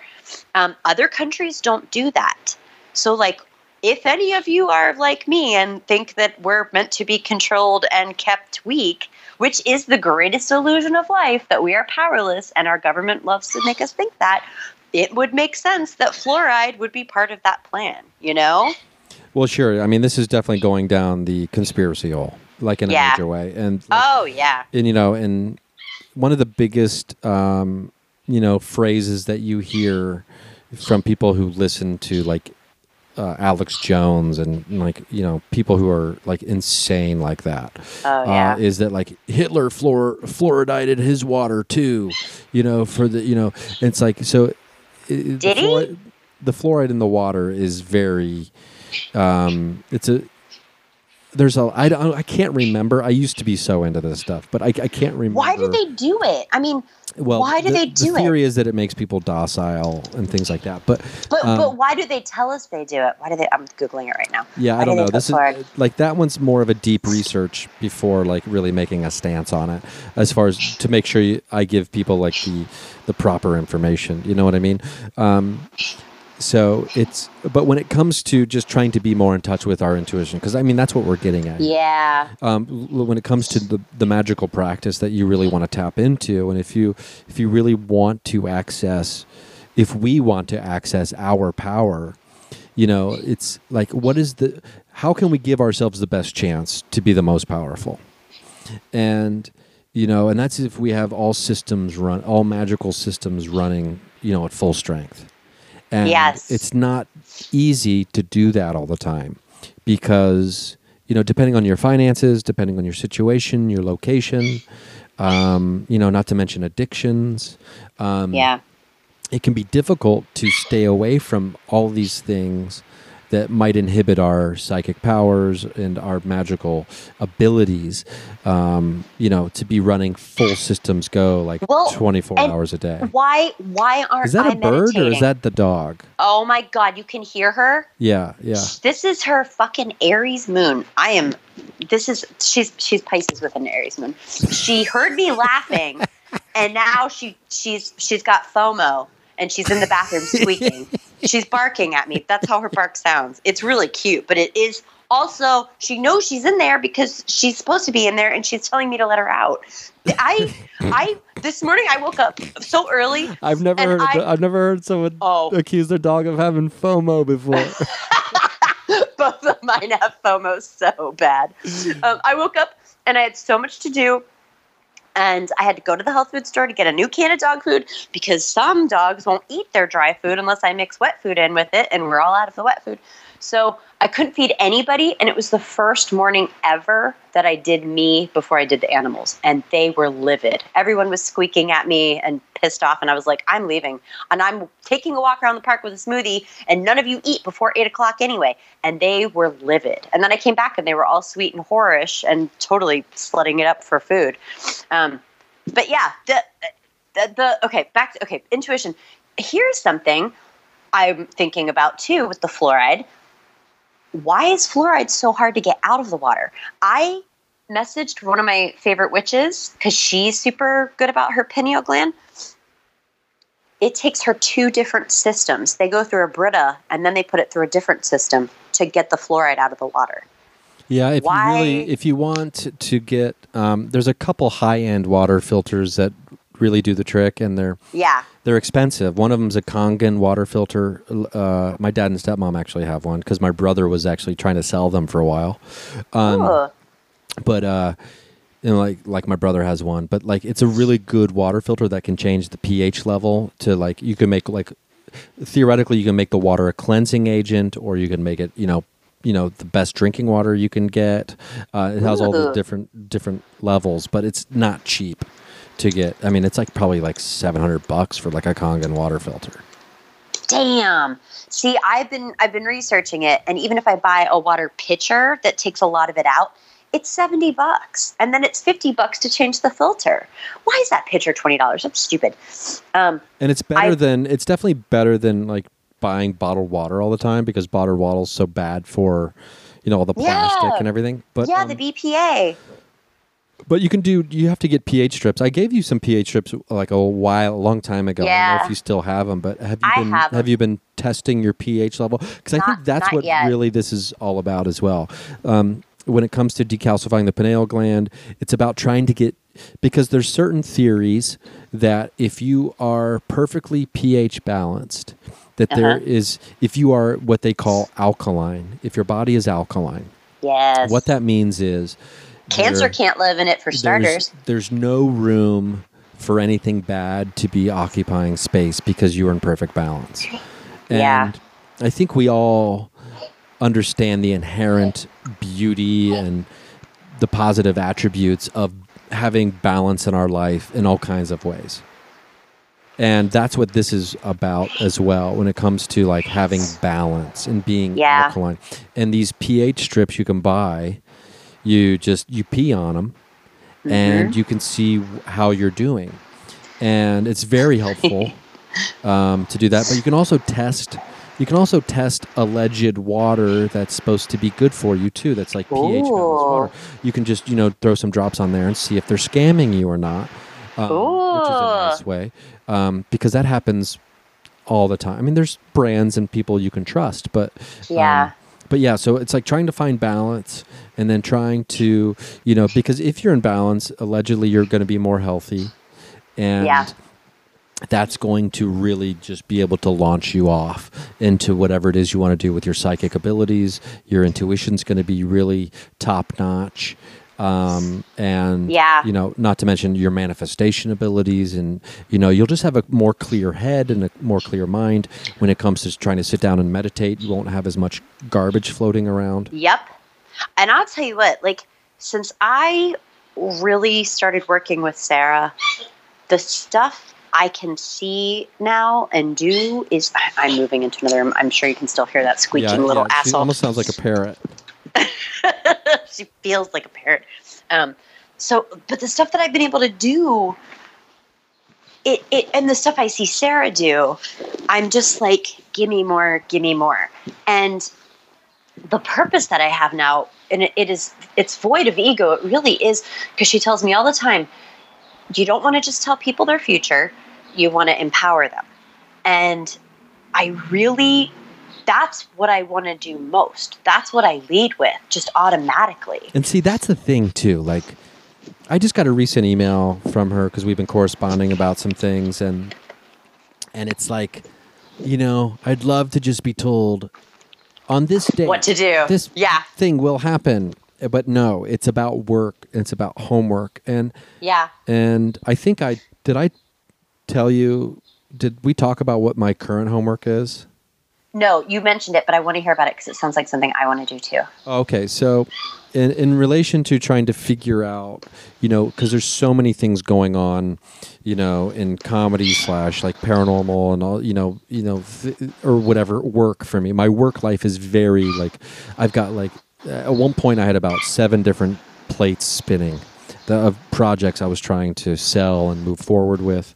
Speaker 1: Um, other countries don't do that. So like if any of you are like me and think that we're meant to be controlled and kept weak, which is the greatest illusion of life that we are powerless and our government loves to make us think that, it would make sense that fluoride would be part of that plan, you know?
Speaker 2: Well, sure. I mean, this is definitely going down the conspiracy hole, like in
Speaker 1: Yeah.
Speaker 2: a major way. And like,
Speaker 1: Oh, yeah.
Speaker 2: and you know, and one of the biggest, um, you know, phrases that you hear from people who listen to like uh, Alex Jones and like you know people who are like insane like that
Speaker 1: Oh, yeah.
Speaker 2: uh, is that like Hitler fluor- fluoridated his water too, you know, for the you know, it's like so. i- the
Speaker 1: Did he?
Speaker 2: fluoride- The fluoride in the water is very. Um, it's a. There's a. I don't. I can't remember. I used to be so into this stuff, but I, I can't remember.
Speaker 1: Why did they do it? I mean,
Speaker 2: Well,
Speaker 1: why do
Speaker 2: the,
Speaker 1: they do
Speaker 2: the theory is that it makes people docile and things like that. But
Speaker 1: but
Speaker 2: Um,
Speaker 1: but why do they tell us they do it? Why do they? I'm googling it right now.
Speaker 2: yeah,
Speaker 1: Why
Speaker 2: I
Speaker 1: do
Speaker 2: don't
Speaker 1: they
Speaker 2: know. This is like that one's more of a deep research before like really making a stance on it. As far as to make sure you, I give people like the the proper information. You know what I mean? Um, so it's but when it comes to just trying to be more in touch with our intuition, because I mean that's what we're getting at.
Speaker 1: Yeah.
Speaker 2: um, when it comes to the, the magical practice that you really want to tap into and if you if you really want to access if we want to access our power you know it's like what is the how can we give ourselves the best chance to be the most powerful and you know and that's if we have all systems run all magical systems running you know at full strength and
Speaker 1: Yes.
Speaker 2: it's not easy to do that all the time because you know depending on your finances depending on your situation your location um, you know not to mention addictions um,
Speaker 1: Yeah.
Speaker 2: it can be difficult to stay away from all these things that might inhibit our psychic powers and our magical abilities um, you know to be running full systems go like
Speaker 1: Well,
Speaker 2: 24 hours a day
Speaker 1: Why? Why aren't
Speaker 2: is that
Speaker 1: I
Speaker 2: a bird or is that the dog
Speaker 1: Oh my God! You can hear her.
Speaker 2: yeah yeah
Speaker 1: This is her fucking Aries moon. I am. This is she's she's Pisces with an Aries moon. She heard me laughing, and now she she's she's got FOMO and she's in the bathroom squeaking. She's barking at me. That's how her bark sounds. It's really cute, but it is also she knows she's in there because she's supposed to be in there, and she's telling me to let her out. I I this morning I woke up so early.
Speaker 2: I've never heard
Speaker 1: I-
Speaker 2: I've never heard someone
Speaker 1: Oh.
Speaker 2: accuse their dog of having FOMO before.
Speaker 1: both of mine have FOMO so bad. Um, I woke up and I had so much to do. And I had to go to the health food store to get a new can of dog food because some dogs won't eat their dry food unless I mix wet food in with it, and we're all out of the wet food. So I couldn't feed anybody, and it was the first morning ever that I did me before I did the animals, and they were livid. Everyone was squeaking at me and pissed off, and I was like, I'm leaving. And I'm taking a walk around the park with a smoothie, and none of you eat before eight o'clock anyway. And they were livid. And then I came back, and they were all sweet and whorish and totally slutting it up for food. Um, but yeah, the, the, the, okay, back to, okay, intuition. Here's something I'm thinking about too with the fluoride. Why is fluoride so hard to get out of the water? I messaged one of my favorite witches because she's super good about her pineal gland. It takes her two different systems. They go through a Brita and then they put it through a different system to get the fluoride out of the water.
Speaker 2: Yeah, if
Speaker 1: Why-
Speaker 2: you really, if you want to get, um, there's a couple high-end water filters that really do the trick, and they're
Speaker 1: Yeah.
Speaker 2: they're expensive. One of them's a Kangen water filter. Uh, my dad and stepmom actually have one because my brother was actually trying to sell them for a while. Um,
Speaker 1: Ugh.
Speaker 2: but uh, you know, like like my brother has one. But like, it's a really good water filter that can change the pH level to like you can make like theoretically you can make the water a cleansing agent, or you can make it you know you know the best drinking water you can get. Uh, it has all the different different levels, but it's not cheap to get. I mean, it's like probably like seven hundred bucks for like a Kangen water filter.
Speaker 1: Damn. See, I've been I've been researching it, and even if I buy a water pitcher that takes a lot of it out, it's seventy bucks, and then it's fifty bucks to change the filter. Why is that pitcher twenty dollars? That's stupid. Um,
Speaker 2: And it's better
Speaker 1: I-
Speaker 2: than it's definitely better than like buying bottled water all the time because bottled water's so bad for you know all the plastic
Speaker 1: Yeah.
Speaker 2: and everything. But
Speaker 1: yeah,
Speaker 2: um,
Speaker 1: the BPA.
Speaker 2: But you can do you have to get pH strips. I gave you some pH strips like a while, a long time ago. I don't know
Speaker 1: Yeah.
Speaker 2: if you still have them, but have you
Speaker 1: I
Speaker 2: been
Speaker 1: have 'em.
Speaker 2: you been testing your pH level? Because I think that's what
Speaker 1: yet.
Speaker 2: really this is all about as well. Um, when it comes to decalcifying the pineal gland, it's about trying to get because there's certain theories that if you are perfectly pH balanced, that there
Speaker 1: Uh-huh.
Speaker 2: is if you are what they call alkaline, if your body is alkaline,
Speaker 1: Yes.
Speaker 2: what that means is
Speaker 1: Cancer
Speaker 2: there-
Speaker 1: can't live in it for starters.
Speaker 2: there's, there's no room for anything bad to be occupying space because you're in perfect balance. And
Speaker 1: Yeah.
Speaker 2: I think we all understand the inherent beauty and the positive attributes of having balance in our life in all kinds of ways. And that's what this is about as well when it comes to like having balance and being
Speaker 1: Yeah.
Speaker 2: alkaline. And these pH strips you can buy, you just you pee on them and you can see how you're doing. And it's very helpful um, to do that. But you can also test. You can also test alleged water that's supposed to be good for you too. That's like pH balanced water. You can just you know throw some drops on there and see if they're scamming you or not, um, which is a nice way um, because that happens all the time. I mean, there's brands and people you can trust, but um,
Speaker 1: Yeah.
Speaker 2: But yeah, so it's like trying to find balance and then trying to, you know, because if you're in balance, allegedly you're going to be more healthy. And
Speaker 1: Yeah.
Speaker 2: that's going to really just be able to launch you off into whatever it is you want to do with your psychic abilities. Your intuition's going to be really top notch. Um, and
Speaker 1: Yeah.
Speaker 2: you know, not to mention your manifestation abilities, and you know, you'll just have a more clear head and a more clear mind when it comes to trying to sit down and meditate. You won't have as much garbage floating around.
Speaker 1: Yep. And I'll tell you what, like, since I really started working with Sarah, the stuff I can see now and do is I'm moving into another room. I'm sure you can still hear that squeaking little
Speaker 2: she
Speaker 1: asshole.
Speaker 2: almost sounds like a parrot.
Speaker 1: she feels like a parrot. Um, so, but the stuff that I've been able to do, it, it, and the stuff I see Sarah do, I'm just like, give me more, give me more. And the purpose that I have now, and it, it is, it's void of ego. It really is, because she tells me all the time, you don't want to just tell people their future, you want to empower them. And I really that's what I want to do most. That's what I lead with, just automatically.
Speaker 2: And see, that's the thing too. Like, I just got a recent email from her because we've been corresponding about some things, and and it's like, you know, I'd love to just be told on this day
Speaker 1: What to do.
Speaker 2: This
Speaker 1: Yeah.
Speaker 2: thing will happen, but no, it's about work. It's about homework, and
Speaker 1: Yeah.
Speaker 2: and I think I did. I tell you, did we talk about what my current homework is?
Speaker 1: No, you mentioned it, but I want to hear about it because it sounds like something I want to do too.
Speaker 2: Okay, so in in relation to trying to figure out, you know, because there's so many things going on, you know, in comedy slash like paranormal and all, you know, you know, th- or whatever work for me. My work life is very like, I've got like at one point I had about seven different plates spinning. The, of projects I was trying to sell and move forward with,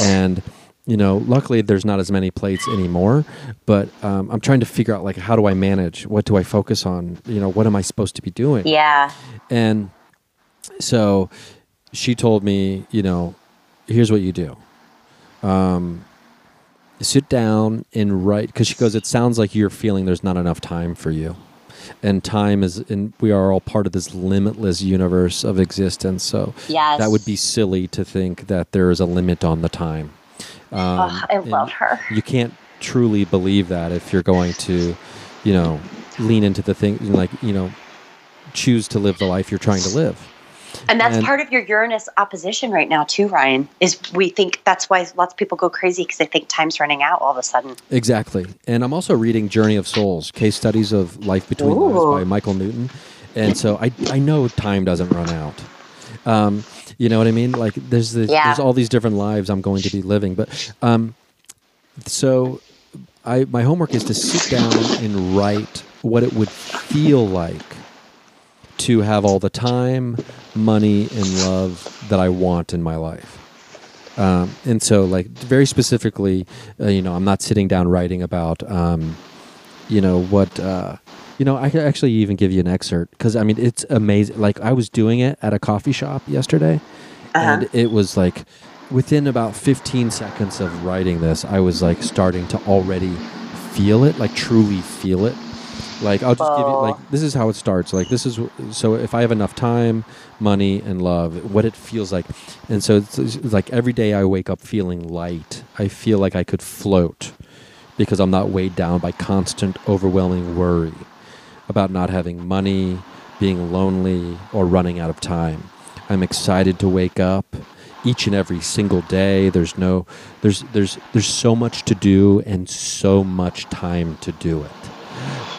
Speaker 2: and you know, luckily there's not as many plates anymore. But um, I'm trying to figure out like how do I manage? What do I focus on? You know, what am I supposed to be doing?
Speaker 1: Yeah.
Speaker 2: And so she told me, you know, here's what you do. Um, sit down and write because she goes, it sounds like you're feeling there's not enough time for you. And time is, and we are all part of this limitless universe of existence. So
Speaker 1: Yes.
Speaker 2: that would be silly to think that there is a limit on the time. Um,
Speaker 1: Oh, I love her.
Speaker 2: You can't truly believe that if you're going to, you know, lean into the thing, like, you know, choose to live the life you're trying to live.
Speaker 1: And that's
Speaker 2: and-
Speaker 1: part of your Uranus opposition right now too, Ryan. Is we think that's why lots of people go crazy because they think time's running out all of a sudden.
Speaker 2: Exactly. And I'm also reading Journey of Souls, case studies of life between lives by Michael Newton. And so I, I know time doesn't run out. Um, you know what I mean? Like there's the,
Speaker 1: Yeah.
Speaker 2: there's all these different lives I'm going to be living. But um, so I my homework is to sit down and write what it would feel like to have all the time, money, and love that I want in my life. Um, and so, like very specifically, uh, you know, I'm not sitting down writing about, um, you know, what, uh, you know, I could actually even give you an excerpt because I mean, it's amazing. Like I was doing it at a coffee shop yesterday,
Speaker 1: Uh-huh.
Speaker 2: and it was like within about 15 seconds of writing this, I was like starting to already feel it, like truly feel it. Like I'll just give you
Speaker 1: Oh.
Speaker 2: like this is how it starts. Like this is so if I have enough time, money, and love, what it feels like, and so it's, it's like every day I wake up feeling light. I feel like I could float because I'm not weighed down by constant, overwhelming worry about not having money, being lonely, or running out of time. I'm excited to wake up each and every single day. There's no there's there's there's so much to do and so much time to do it.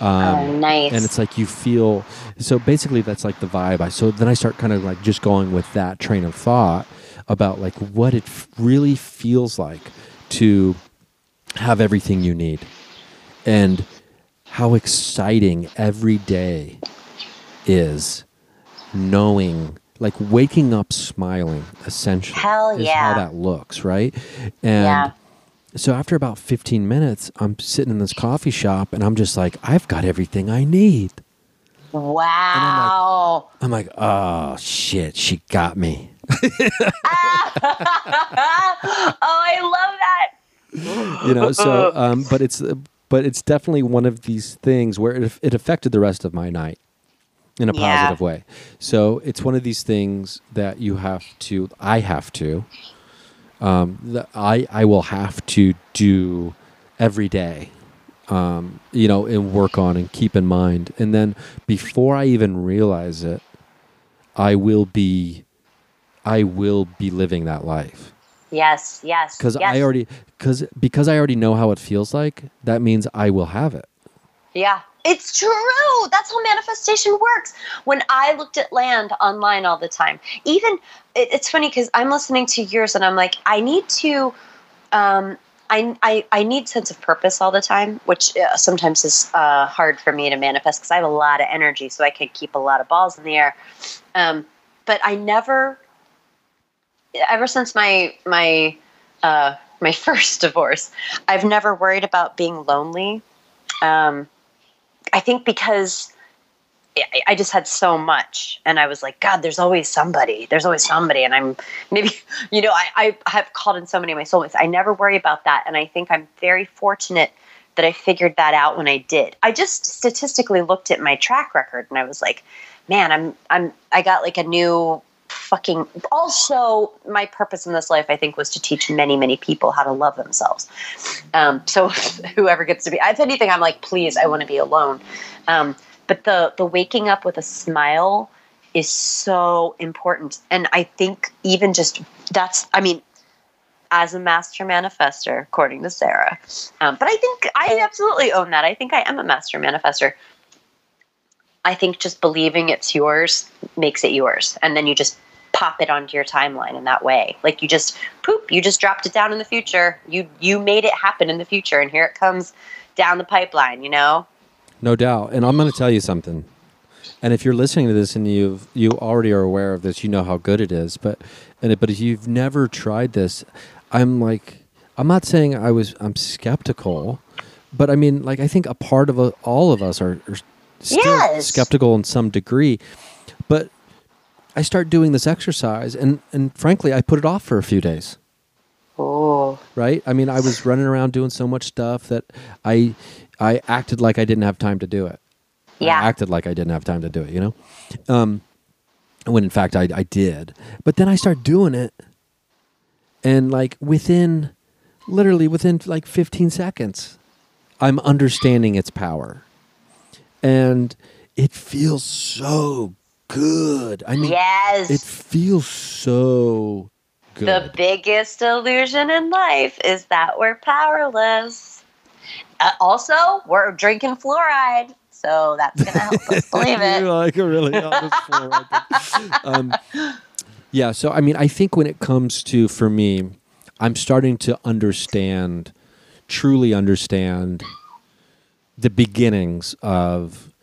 Speaker 2: Um,
Speaker 1: oh, nice.
Speaker 2: and it's like you feel so basically that's like the vibe i so then i start kind of like just going with that train of thought about like what it really feels like to have everything you need and how exciting every day is knowing like waking up smiling essentially
Speaker 1: Hell
Speaker 2: is
Speaker 1: yeah.
Speaker 2: how that looks right and
Speaker 1: Yeah.
Speaker 2: so after about 15 minutes i'm sitting in this coffee shop and i'm just like i've got everything i need
Speaker 1: wow.
Speaker 2: i'm like oh shit she got me
Speaker 1: oh, I love that.
Speaker 2: you know so um, but it's but it's definitely one of these things where it, it affected the rest of my night in a
Speaker 1: Yeah.
Speaker 2: positive way. So it's one of these things that you have to i have to um, that i i will have to do every day um, you know and work on and keep in mind. And then before i even realize it i will be i will be living that life
Speaker 1: Yes, yes.
Speaker 2: because
Speaker 1: yes.
Speaker 2: I already because because I already know how it feels like. That means I will have it.
Speaker 1: Yeah. It's true. That's how manifestation works. When I looked at land online all the time, even it, it's funny because I'm listening to yours and I'm like, I need to, um, I, I, I need sense of purpose all the time, which uh, sometimes is uh, hard for me to manifest because I have a lot of energy, so I can keep a lot of balls in the air. Um, but I never, ever since my my uh, my first divorce, I've never worried about being lonely. Um, I think because I- I just had so much, and I was like, God, there's always somebody. There's always somebody, and I'm maybe, you know, I, I have called in so many of my soulmates. I never worry about that, and I think I'm very fortunate that I figured that out when I did. I just statistically looked at my track record, and I was like, man, I'm, I'm, I got like a new fucking. Also, my purpose in this life, I think, was to teach many, many people how to love themselves. Um, so whoever gets to be, if anything, I'm like, please, I want to be alone. Um, but the the waking up with a smile is so important, and I think even just that's, I mean, as a master manifester, according to Sarah. Um, but I think I absolutely own that. I think I am a master manifester. I think just believing it's yours makes it yours, and then you just pop it onto your timeline in that way. Like you just poop, you just dropped it down in the future. You you made it happen in the future, and here it comes down the pipeline. You know.
Speaker 2: No doubt. And I'm going to tell you something. And if you're listening to this and you've you already are aware of this, you know how good it is. But and it, but if you've never tried this, I'm like I'm not saying I was I'm skeptical, but I mean like I think a part of a, all of us are, are still
Speaker 1: Yes.
Speaker 2: skeptical in some degree. But I start doing this exercise and and frankly I put it off for a few days
Speaker 1: Oh.
Speaker 2: right? I mean, I was running around doing so much stuff that I I acted like I didn't have time to do it.
Speaker 1: Yeah.
Speaker 2: I acted like I didn't have time to do it, you know? Um, when in fact I, I did. But then I start doing it, and like within, literally within like 15 seconds, I'm understanding its power. And it feels so good. I mean,
Speaker 1: Yes.
Speaker 2: it feels so good.
Speaker 1: The biggest illusion in life is that we're powerless. Uh, also, we're drinking fluoride, so that's gonna help us believe it.
Speaker 2: Like really on this floor right there. um, yeah, so I mean, I think when it comes to for me, I'm starting to understand, truly understand, the beginnings of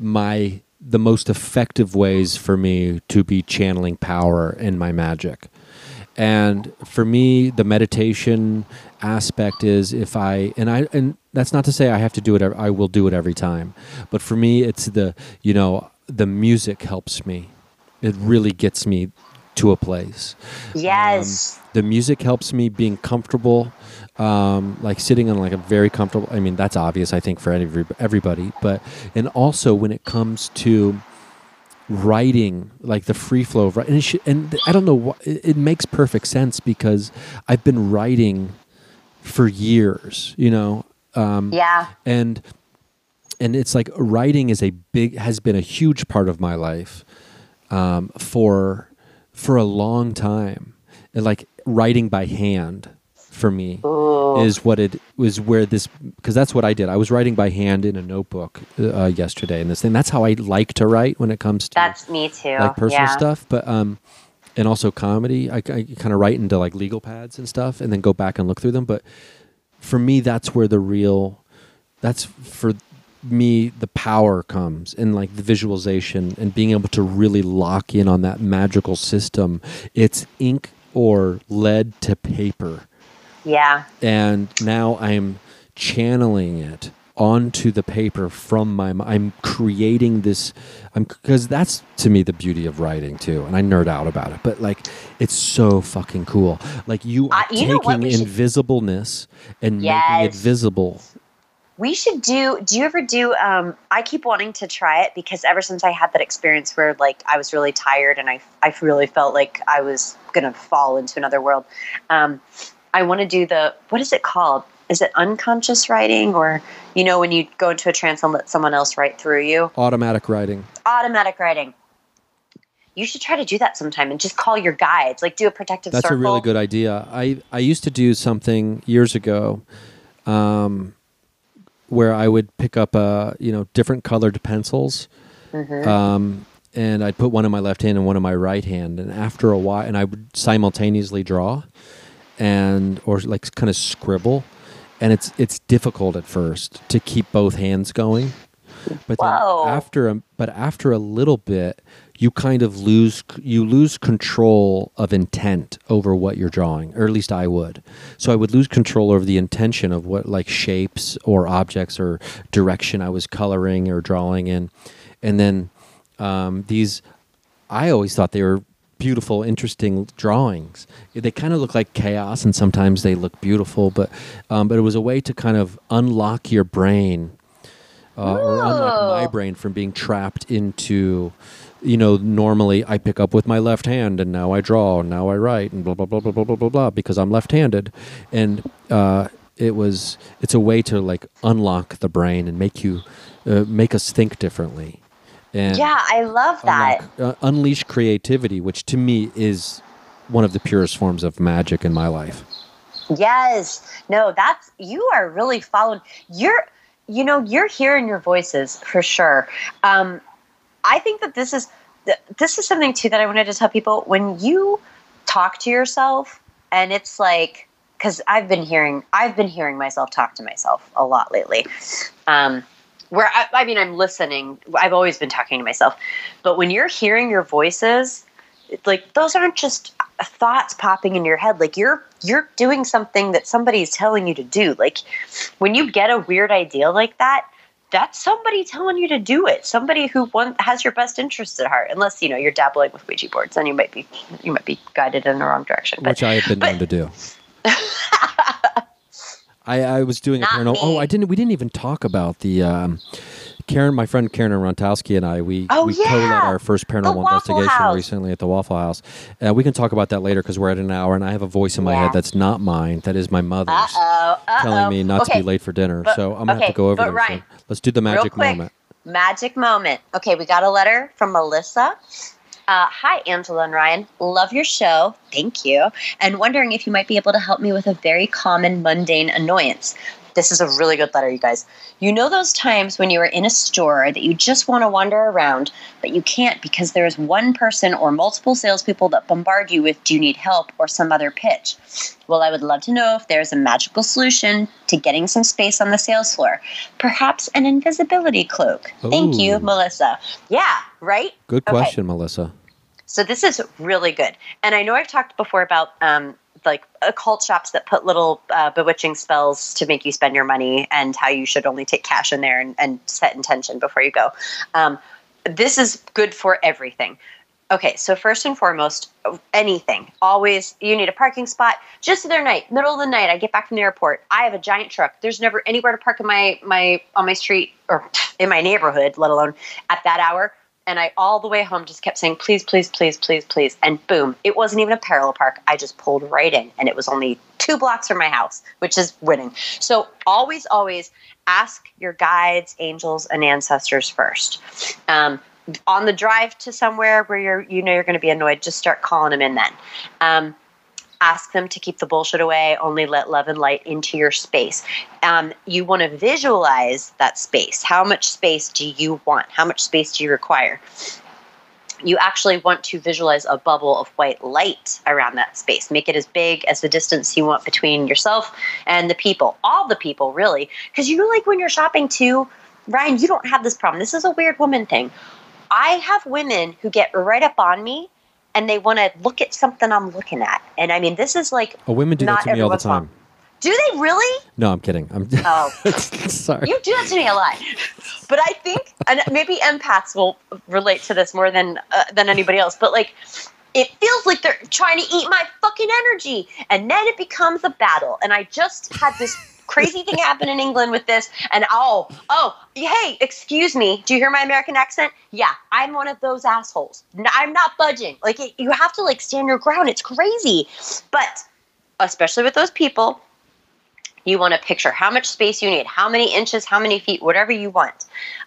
Speaker 2: my the most effective ways for me to be channeling power in my magic. And for me, the meditation aspect is if I and I and that's not to say I have to do it. I will do it every time, but for me, it's the you know the music helps me. It really gets me to a place.
Speaker 1: Yes.
Speaker 2: Um, the music helps me being comfortable um, like sitting on like a very comfortable. I mean, that's obvious, I think, for every, everybody. But and also when it comes to writing, like the free flow of writing, and, should, and I don't know what it, it makes perfect sense because I've been writing for years. You know. Um,
Speaker 1: yeah.
Speaker 2: And and it's like writing is a big has been a huge part of my life um, for for a long time. And like writing by hand for me
Speaker 1: Ooh.
Speaker 2: is what it was where this because that's what I did. I was writing by hand in a notebook uh, yesterday, and this thing that's how I like to write when it comes to
Speaker 1: That's me too.
Speaker 2: like personal
Speaker 1: yeah.
Speaker 2: stuff, but um, and also comedy. I, I kind of write into like legal pads and stuff, and then go back and look through them. But for me, that's where the real, that's for me the power comes and like the visualization and being able to really lock in on that magical system. It's ink or lead to paper
Speaker 1: Yeah.
Speaker 2: and now I'm channeling it onto the paper from my I'm creating this I'm because that's to me the beauty of writing too and I nerd out about it but like it's so fucking cool like you are
Speaker 1: Uh, you
Speaker 2: taking
Speaker 1: we should-
Speaker 2: invisibleness and making it visible
Speaker 1: We should do. Do you ever do? Um, I keep wanting to try it because ever since I had that experience where like I was really tired and I I really felt like I was gonna fall into another world. Um, I want to do the what is it called? Is it unconscious writing or you know when you go into a trance and let someone else write through you?
Speaker 2: automatic writing
Speaker 1: Automatic writing. You should try to do that sometime and just call your guides. Like do a protective
Speaker 2: That's
Speaker 1: circle.
Speaker 2: a really good idea. I, I used to do something years ago um, where I would pick up uh, you know different colored pencils,
Speaker 1: Mm-hmm.
Speaker 2: um, and I'd put one in my left hand and one in my right hand, and after a while, and I would simultaneously draw, and or like kind of scribble, and it's it's difficult at first to keep both hands going, but then after a, but after a little bit, you kind of lose you lose control of intent over what you're drawing, or at least I would. So I would lose control over the intention of what like shapes or objects or direction I was coloring or drawing in, and then um, these I always thought they were beautiful, interesting drawings. They kind of look like chaos, and sometimes they look beautiful. But um, but it was a way to kind of unlock your brain, uh, or unlock my brain from being trapped into. You know, normally I pick up with my left hand, and now I draw, and now I write, and blah blah blah blah blah blah blah blah, because I'm left-handed, and uh, it was it's a way to like unlock the brain and make you uh, make us think differently. And
Speaker 1: Yeah, I love that.
Speaker 2: unlock- uh, unleash creativity, which to me is one of the purest forms of magic in my life.
Speaker 1: Yes. No, that's you are really following. You're, you know, you're hearing your voices for sure. Um, I think that this is this is something too that I wanted to tell people when you talk to yourself, and it's like because I've been hearing I've been hearing myself talk to myself a lot lately. Um, where I, I mean, I'm listening. I've always been talking to myself, but when you're hearing your voices, like those aren't just thoughts popping in your head. Like you're you're doing something that somebody's telling you to do. Like when you get a weird idea like that, that's somebody telling you to do it. Somebody who want, has your best interests at heart. Unless you know you're dabbling with Ouija boards, then you might be you might be guided in the wrong direction. But
Speaker 2: which I have been
Speaker 1: but-
Speaker 2: known to do. I, I was doing
Speaker 1: Not
Speaker 2: a paranormal. Oh. I didn't. We didn't even talk about the um, Karen, my friend Karen Rontowski and I. We
Speaker 1: Oh,
Speaker 2: we co-led our first paranormal investigation
Speaker 1: House.
Speaker 2: recently at the Waffle House. Uh, we can talk about that later because we're at an hour, and I have a voice in my
Speaker 1: Yeah.
Speaker 2: head that's not mine. That is my mother's.
Speaker 1: uh oh, uh
Speaker 2: Telling me not to be late for dinner,
Speaker 1: But-
Speaker 2: so I'm gonna have to go over there.
Speaker 1: Ryan,
Speaker 2: so let's do the magic
Speaker 1: quick,
Speaker 2: moment.
Speaker 1: Magic moment. Okay, we got a letter from Melissa. Uh, hi, Angela and Ryan. Love your show. Thank you. And wondering if you might be able to help me with a very common mundane annoyance. This is a really good letter, you guys. You know those times when you are in a store that you just want to wander around, but you can't because there is one person or multiple salespeople that bombard you with, do you need help, or some other pitch? Well, I would love to know if there's a magical solution to getting some space on the sales floor. Perhaps an invisibility cloak. Thank you, Melissa. Yeah, right?
Speaker 2: Good
Speaker 1: Okay.
Speaker 2: question, Melissa.
Speaker 1: So this is really good. And I know I've talked before about um, like occult shops that put little uh, bewitching spells to make you spend your money and how you should only take cash in there and, and set intention before you go. Um, this is good for everything. okay, so first and foremost, anything. Always, you need a parking spot. Just the other night, middle of the night, I get back from the airport. I have a giant truck. There's never anywhere to park in my my on my street or in my neighborhood, let alone at that hour. And I all the way home just kept saying, please, please, please, please, please. And boom, it wasn't even a parallel park. I just pulled right in, and it was only two blocks from my house, which is winning. So always, always ask your guides, angels, and ancestors first. Um, on the drive to somewhere where you're you know you're going to be annoyed just start calling them in then um, ask them to keep the bullshit away only let love and light into your space um, you want to visualize that space how much space do you want how much space do you require you actually want to visualize a bubble of white light around that space. Make it as big as the distance you want between yourself and the people, all the people, really. Because you know, like when you're shopping too, Ryan, you don't have this problem. This is a weird woman thing. I have women who get right up on me and they want to look at something I'm looking at. And I mean, this is like
Speaker 2: Oh, women do that to me all the
Speaker 1: everyone's mom.
Speaker 2: time.
Speaker 1: Do they really?
Speaker 2: No, I'm kidding. I'm
Speaker 1: Oh.
Speaker 2: sorry.
Speaker 1: You do that to me a lot. But I think, and maybe empaths will relate to this more than uh, than anybody else. But like, it feels like they're trying to eat my fucking energy, and then it becomes a battle. And I just had this crazy thing happened in England with this, and oh, oh, hey, excuse me, do you hear my American accent? Yeah, I'm one of those assholes. I'm not budging. Like, it, you have to like stand your ground. It's crazy, but especially with those people you want to picture how much space you need, how many inches, how many feet, whatever you want.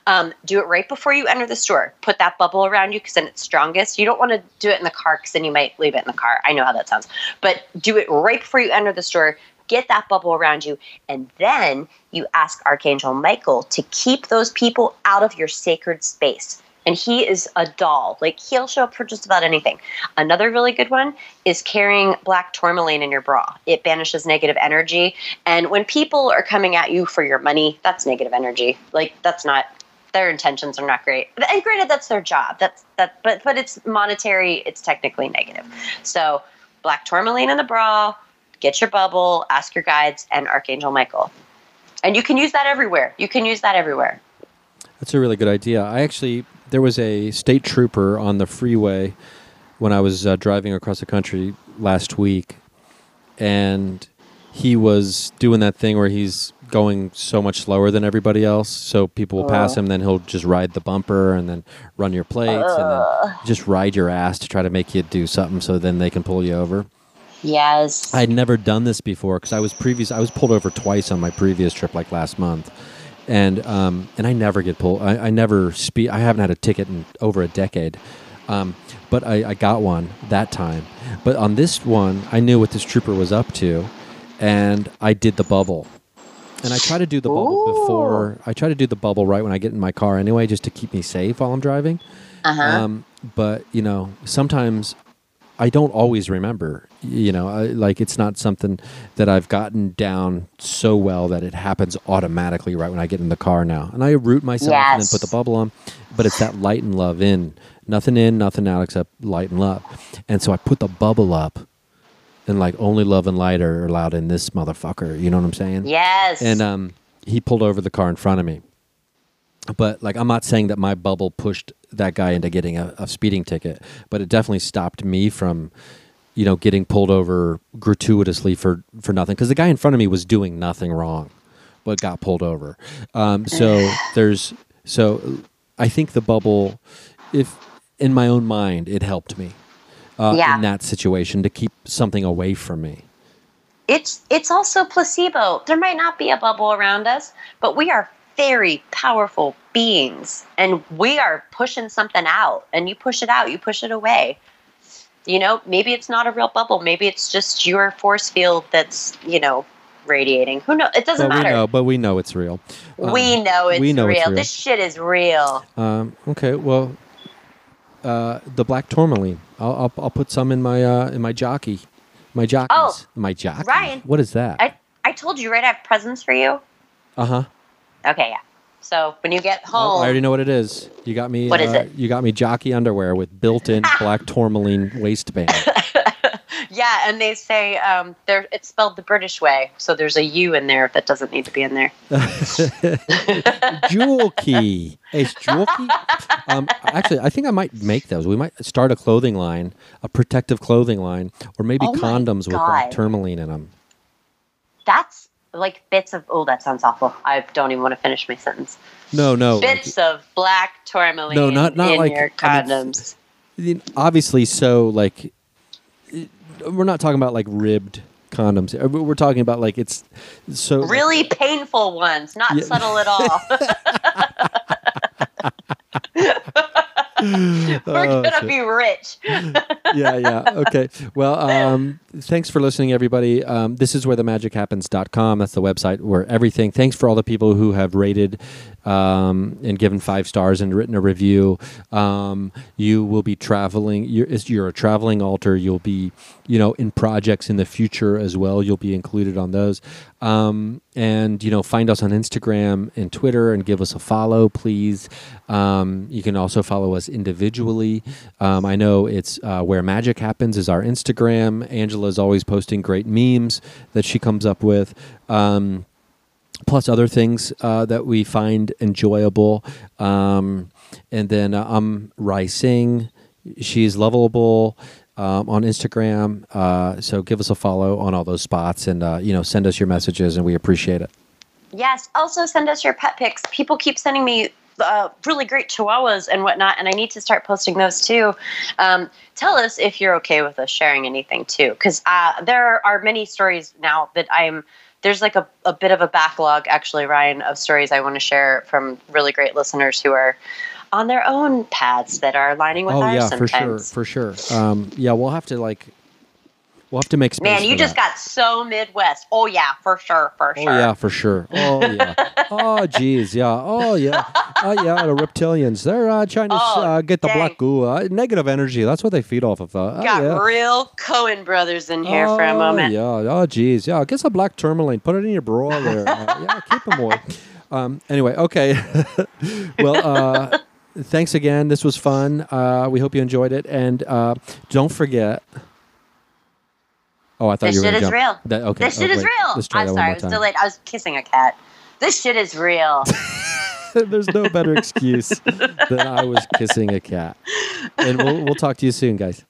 Speaker 1: Um, do it right before you enter the store. Put that bubble around you because then it's strongest. You don't want to do it in the car because then you might leave it in the car. I know how that sounds. But do it right before you enter the store. Get that bubble around you. And then you ask Archangel Michael to keep those people out of your sacred space. And he is a doll. Like he'll show up for just about anything. Another really good one is carrying black tourmaline in your bra. It banishes negative energy. And when people are coming at you for your money, that's negative energy. Like that's not their intentions are not great. And granted, that's their job. That's that, but but it's monetary. It's technically negative. So black tourmaline in the bra. Get your bubble. Ask your guides and Archangel Michael. And you can use that everywhere. You can use that everywhere.
Speaker 2: That's a really good idea. I actually there was a state trooper on the freeway when I was uh, driving across the country last week, and he was doing that thing where he's going so much slower than everybody else, so people will pass him. Then he'll just ride the bumper and then run your plates and then just ride your ass to try to make you do something, so then they can pull you over.
Speaker 1: Yes.
Speaker 2: I'd never done this before because I was previous. I was pulled over twice on my previous trip, like last month, and um, and I never get pulled. I, I never speed. I haven't had a ticket in over a decade, um, but I, I got one that time. But on this one, I knew what this trooper was up to, and I did the bubble. And I try to do the bubble
Speaker 1: Ooh.
Speaker 2: before. I try to do the bubble right when I get in my car anyway, just to keep me safe while I'm driving.
Speaker 1: uh-huh.
Speaker 2: Um, but you know, sometimes I don't always remember. You know, I, like it's not something that I've gotten down so well that it happens automatically right when I get in the car now. And I root myself and then put the bubble on, but it's that light and love in, nothing in, nothing out except light and love. And so I put the bubble up, and like only love and light are allowed in this motherfucker. You know what I'm saying?
Speaker 1: yes.
Speaker 2: And um, he pulled over the car in front of me. But like, I'm not saying that my bubble pushed that guy into getting a, a speeding ticket, but it definitely stopped me from, you know, getting pulled over gratuitously for for nothing. Because the guy in front of me was doing nothing wrong, but got pulled over. Um, so there's so I think the bubble, if in my own mind, it helped me uh,
Speaker 1: Yeah.
Speaker 2: in that situation to keep something away from me.
Speaker 1: it's it's also placebo. There might not be a bubble around us, but we are very powerful beings and we are pushing something out and you push it out, you push it away. You know, maybe it's not a real bubble, maybe it's just your force field that's, you know, radiating. Who knows? It doesn't
Speaker 2: But we
Speaker 1: matter.
Speaker 2: know, but we know it's real. Um,
Speaker 1: we know it's
Speaker 2: we know
Speaker 1: real.
Speaker 2: it's real.
Speaker 1: This shit is real.
Speaker 2: Um, okay, well, uh, the black tourmaline. I'll, I'll I'll put some in my uh, in my jockey, my jockeys,
Speaker 1: Oh,
Speaker 2: my jockey.
Speaker 1: Ryan.
Speaker 2: what is that?
Speaker 1: I I told you, right? I have presents for you.
Speaker 2: Uh huh.
Speaker 1: Okay, yeah. So when you get home,
Speaker 2: I already know what it is. You got me.
Speaker 1: What
Speaker 2: uh,
Speaker 1: is it?
Speaker 2: You got me jockey underwear with built-in black tourmaline waistband.
Speaker 1: Yeah, and they say um, they're it's spelled the British way, so there's a U in there that doesn't need to be in there.
Speaker 2: Jewel key. Ace jewel key. Um, actually, I think I might make those. We might start a clothing line, a protective clothing line, or maybe
Speaker 1: Oh
Speaker 2: condoms with black tourmaline in them.
Speaker 1: That's like bits of oh, that sounds awful. I don't even want to finish my sentence.
Speaker 2: No, no. like-
Speaker 1: Bits of black tourmaline
Speaker 2: No, not- not
Speaker 1: in
Speaker 2: like-
Speaker 1: your
Speaker 2: I mean,
Speaker 1: condoms.
Speaker 2: obviously, so like, we're not talking about like ribbed condoms. Uh, We're talking about like it's so
Speaker 1: really painful ones, not
Speaker 2: Yeah.
Speaker 1: subtle at all. We're
Speaker 2: Oh,
Speaker 1: gonna
Speaker 2: shit.
Speaker 1: be rich.
Speaker 2: yeah, yeah. Okay. Well, um, thanks for listening, everybody. Um, this is where the magic happens.com. That's the website where everything. Thanks for all the people who have rated um, and given five stars and written a review. Um, you will be traveling. You're, you're a traveling altar. You'll be, you know, in projects in the future as well. You'll be included on those. Um, and, you know, find us on Instagram and Twitter and give us a follow, please. Um, you can also follow us individually. Um, I know it's uh, where magic happens is our Instagram. Angela's always posting great memes that she comes up with. Um, plus other things uh, that we find enjoyable. Um, and then uh, I'm Rai Singh. She's lovable um, on Instagram. Uh, so give us a follow on all those spots and, uh, you know, send us your messages and we appreciate it.
Speaker 1: Yes. Also, send us your pet pics. People keep sending me uh, really great chihuahuas and whatnot, and I need to start posting those too. Um, tell us if you're okay with us sharing anything too, because uh, there are many stories now that I'm. There's like a, a bit of a backlog, actually, Ryan, of stories I want to share from really great listeners who are on their own paths that are aligning with
Speaker 2: oh,
Speaker 1: ours
Speaker 2: yeah,
Speaker 1: sometimes.
Speaker 2: for sure. For sure. Um, yeah, we'll have to like, we'll have to make space.
Speaker 1: Man, you just
Speaker 2: that.
Speaker 1: got so Midwest. Oh yeah, for sure, for
Speaker 2: Oh
Speaker 1: sure.
Speaker 2: yeah, for sure. Oh yeah. oh geez, yeah. Oh yeah. Oh yeah. The reptilians. They're uh, trying to
Speaker 1: Oh,
Speaker 2: uh, get the
Speaker 1: dang.
Speaker 2: black goo. Uh, negative energy. That's what they feed off of. Uh, oh,
Speaker 1: Got
Speaker 2: yeah.
Speaker 1: real Coen brothers in here for a
Speaker 2: Oh,
Speaker 1: moment.
Speaker 2: Yeah. Oh geez. Yeah. Get some black tourmaline. Put it in your bra there. Uh, yeah. Keep them warm. Um, anyway. Okay. well. Uh, thanks again. This was fun. Uh, we hope you enjoyed it, and uh, don't forget. Oh, I thought
Speaker 1: This
Speaker 2: you were
Speaker 1: shit
Speaker 2: gonna
Speaker 1: is
Speaker 2: jump.
Speaker 1: real.
Speaker 2: That, okay.
Speaker 1: This shit
Speaker 2: oh,
Speaker 1: is real.
Speaker 2: Let's try
Speaker 1: I'm
Speaker 2: that
Speaker 1: sorry, I
Speaker 2: one
Speaker 1: was
Speaker 2: more time.
Speaker 1: delayed. I was kissing a cat. This shit is real.
Speaker 2: There's no better excuse than I was kissing a cat. And we'll, we'll talk to you soon, guys.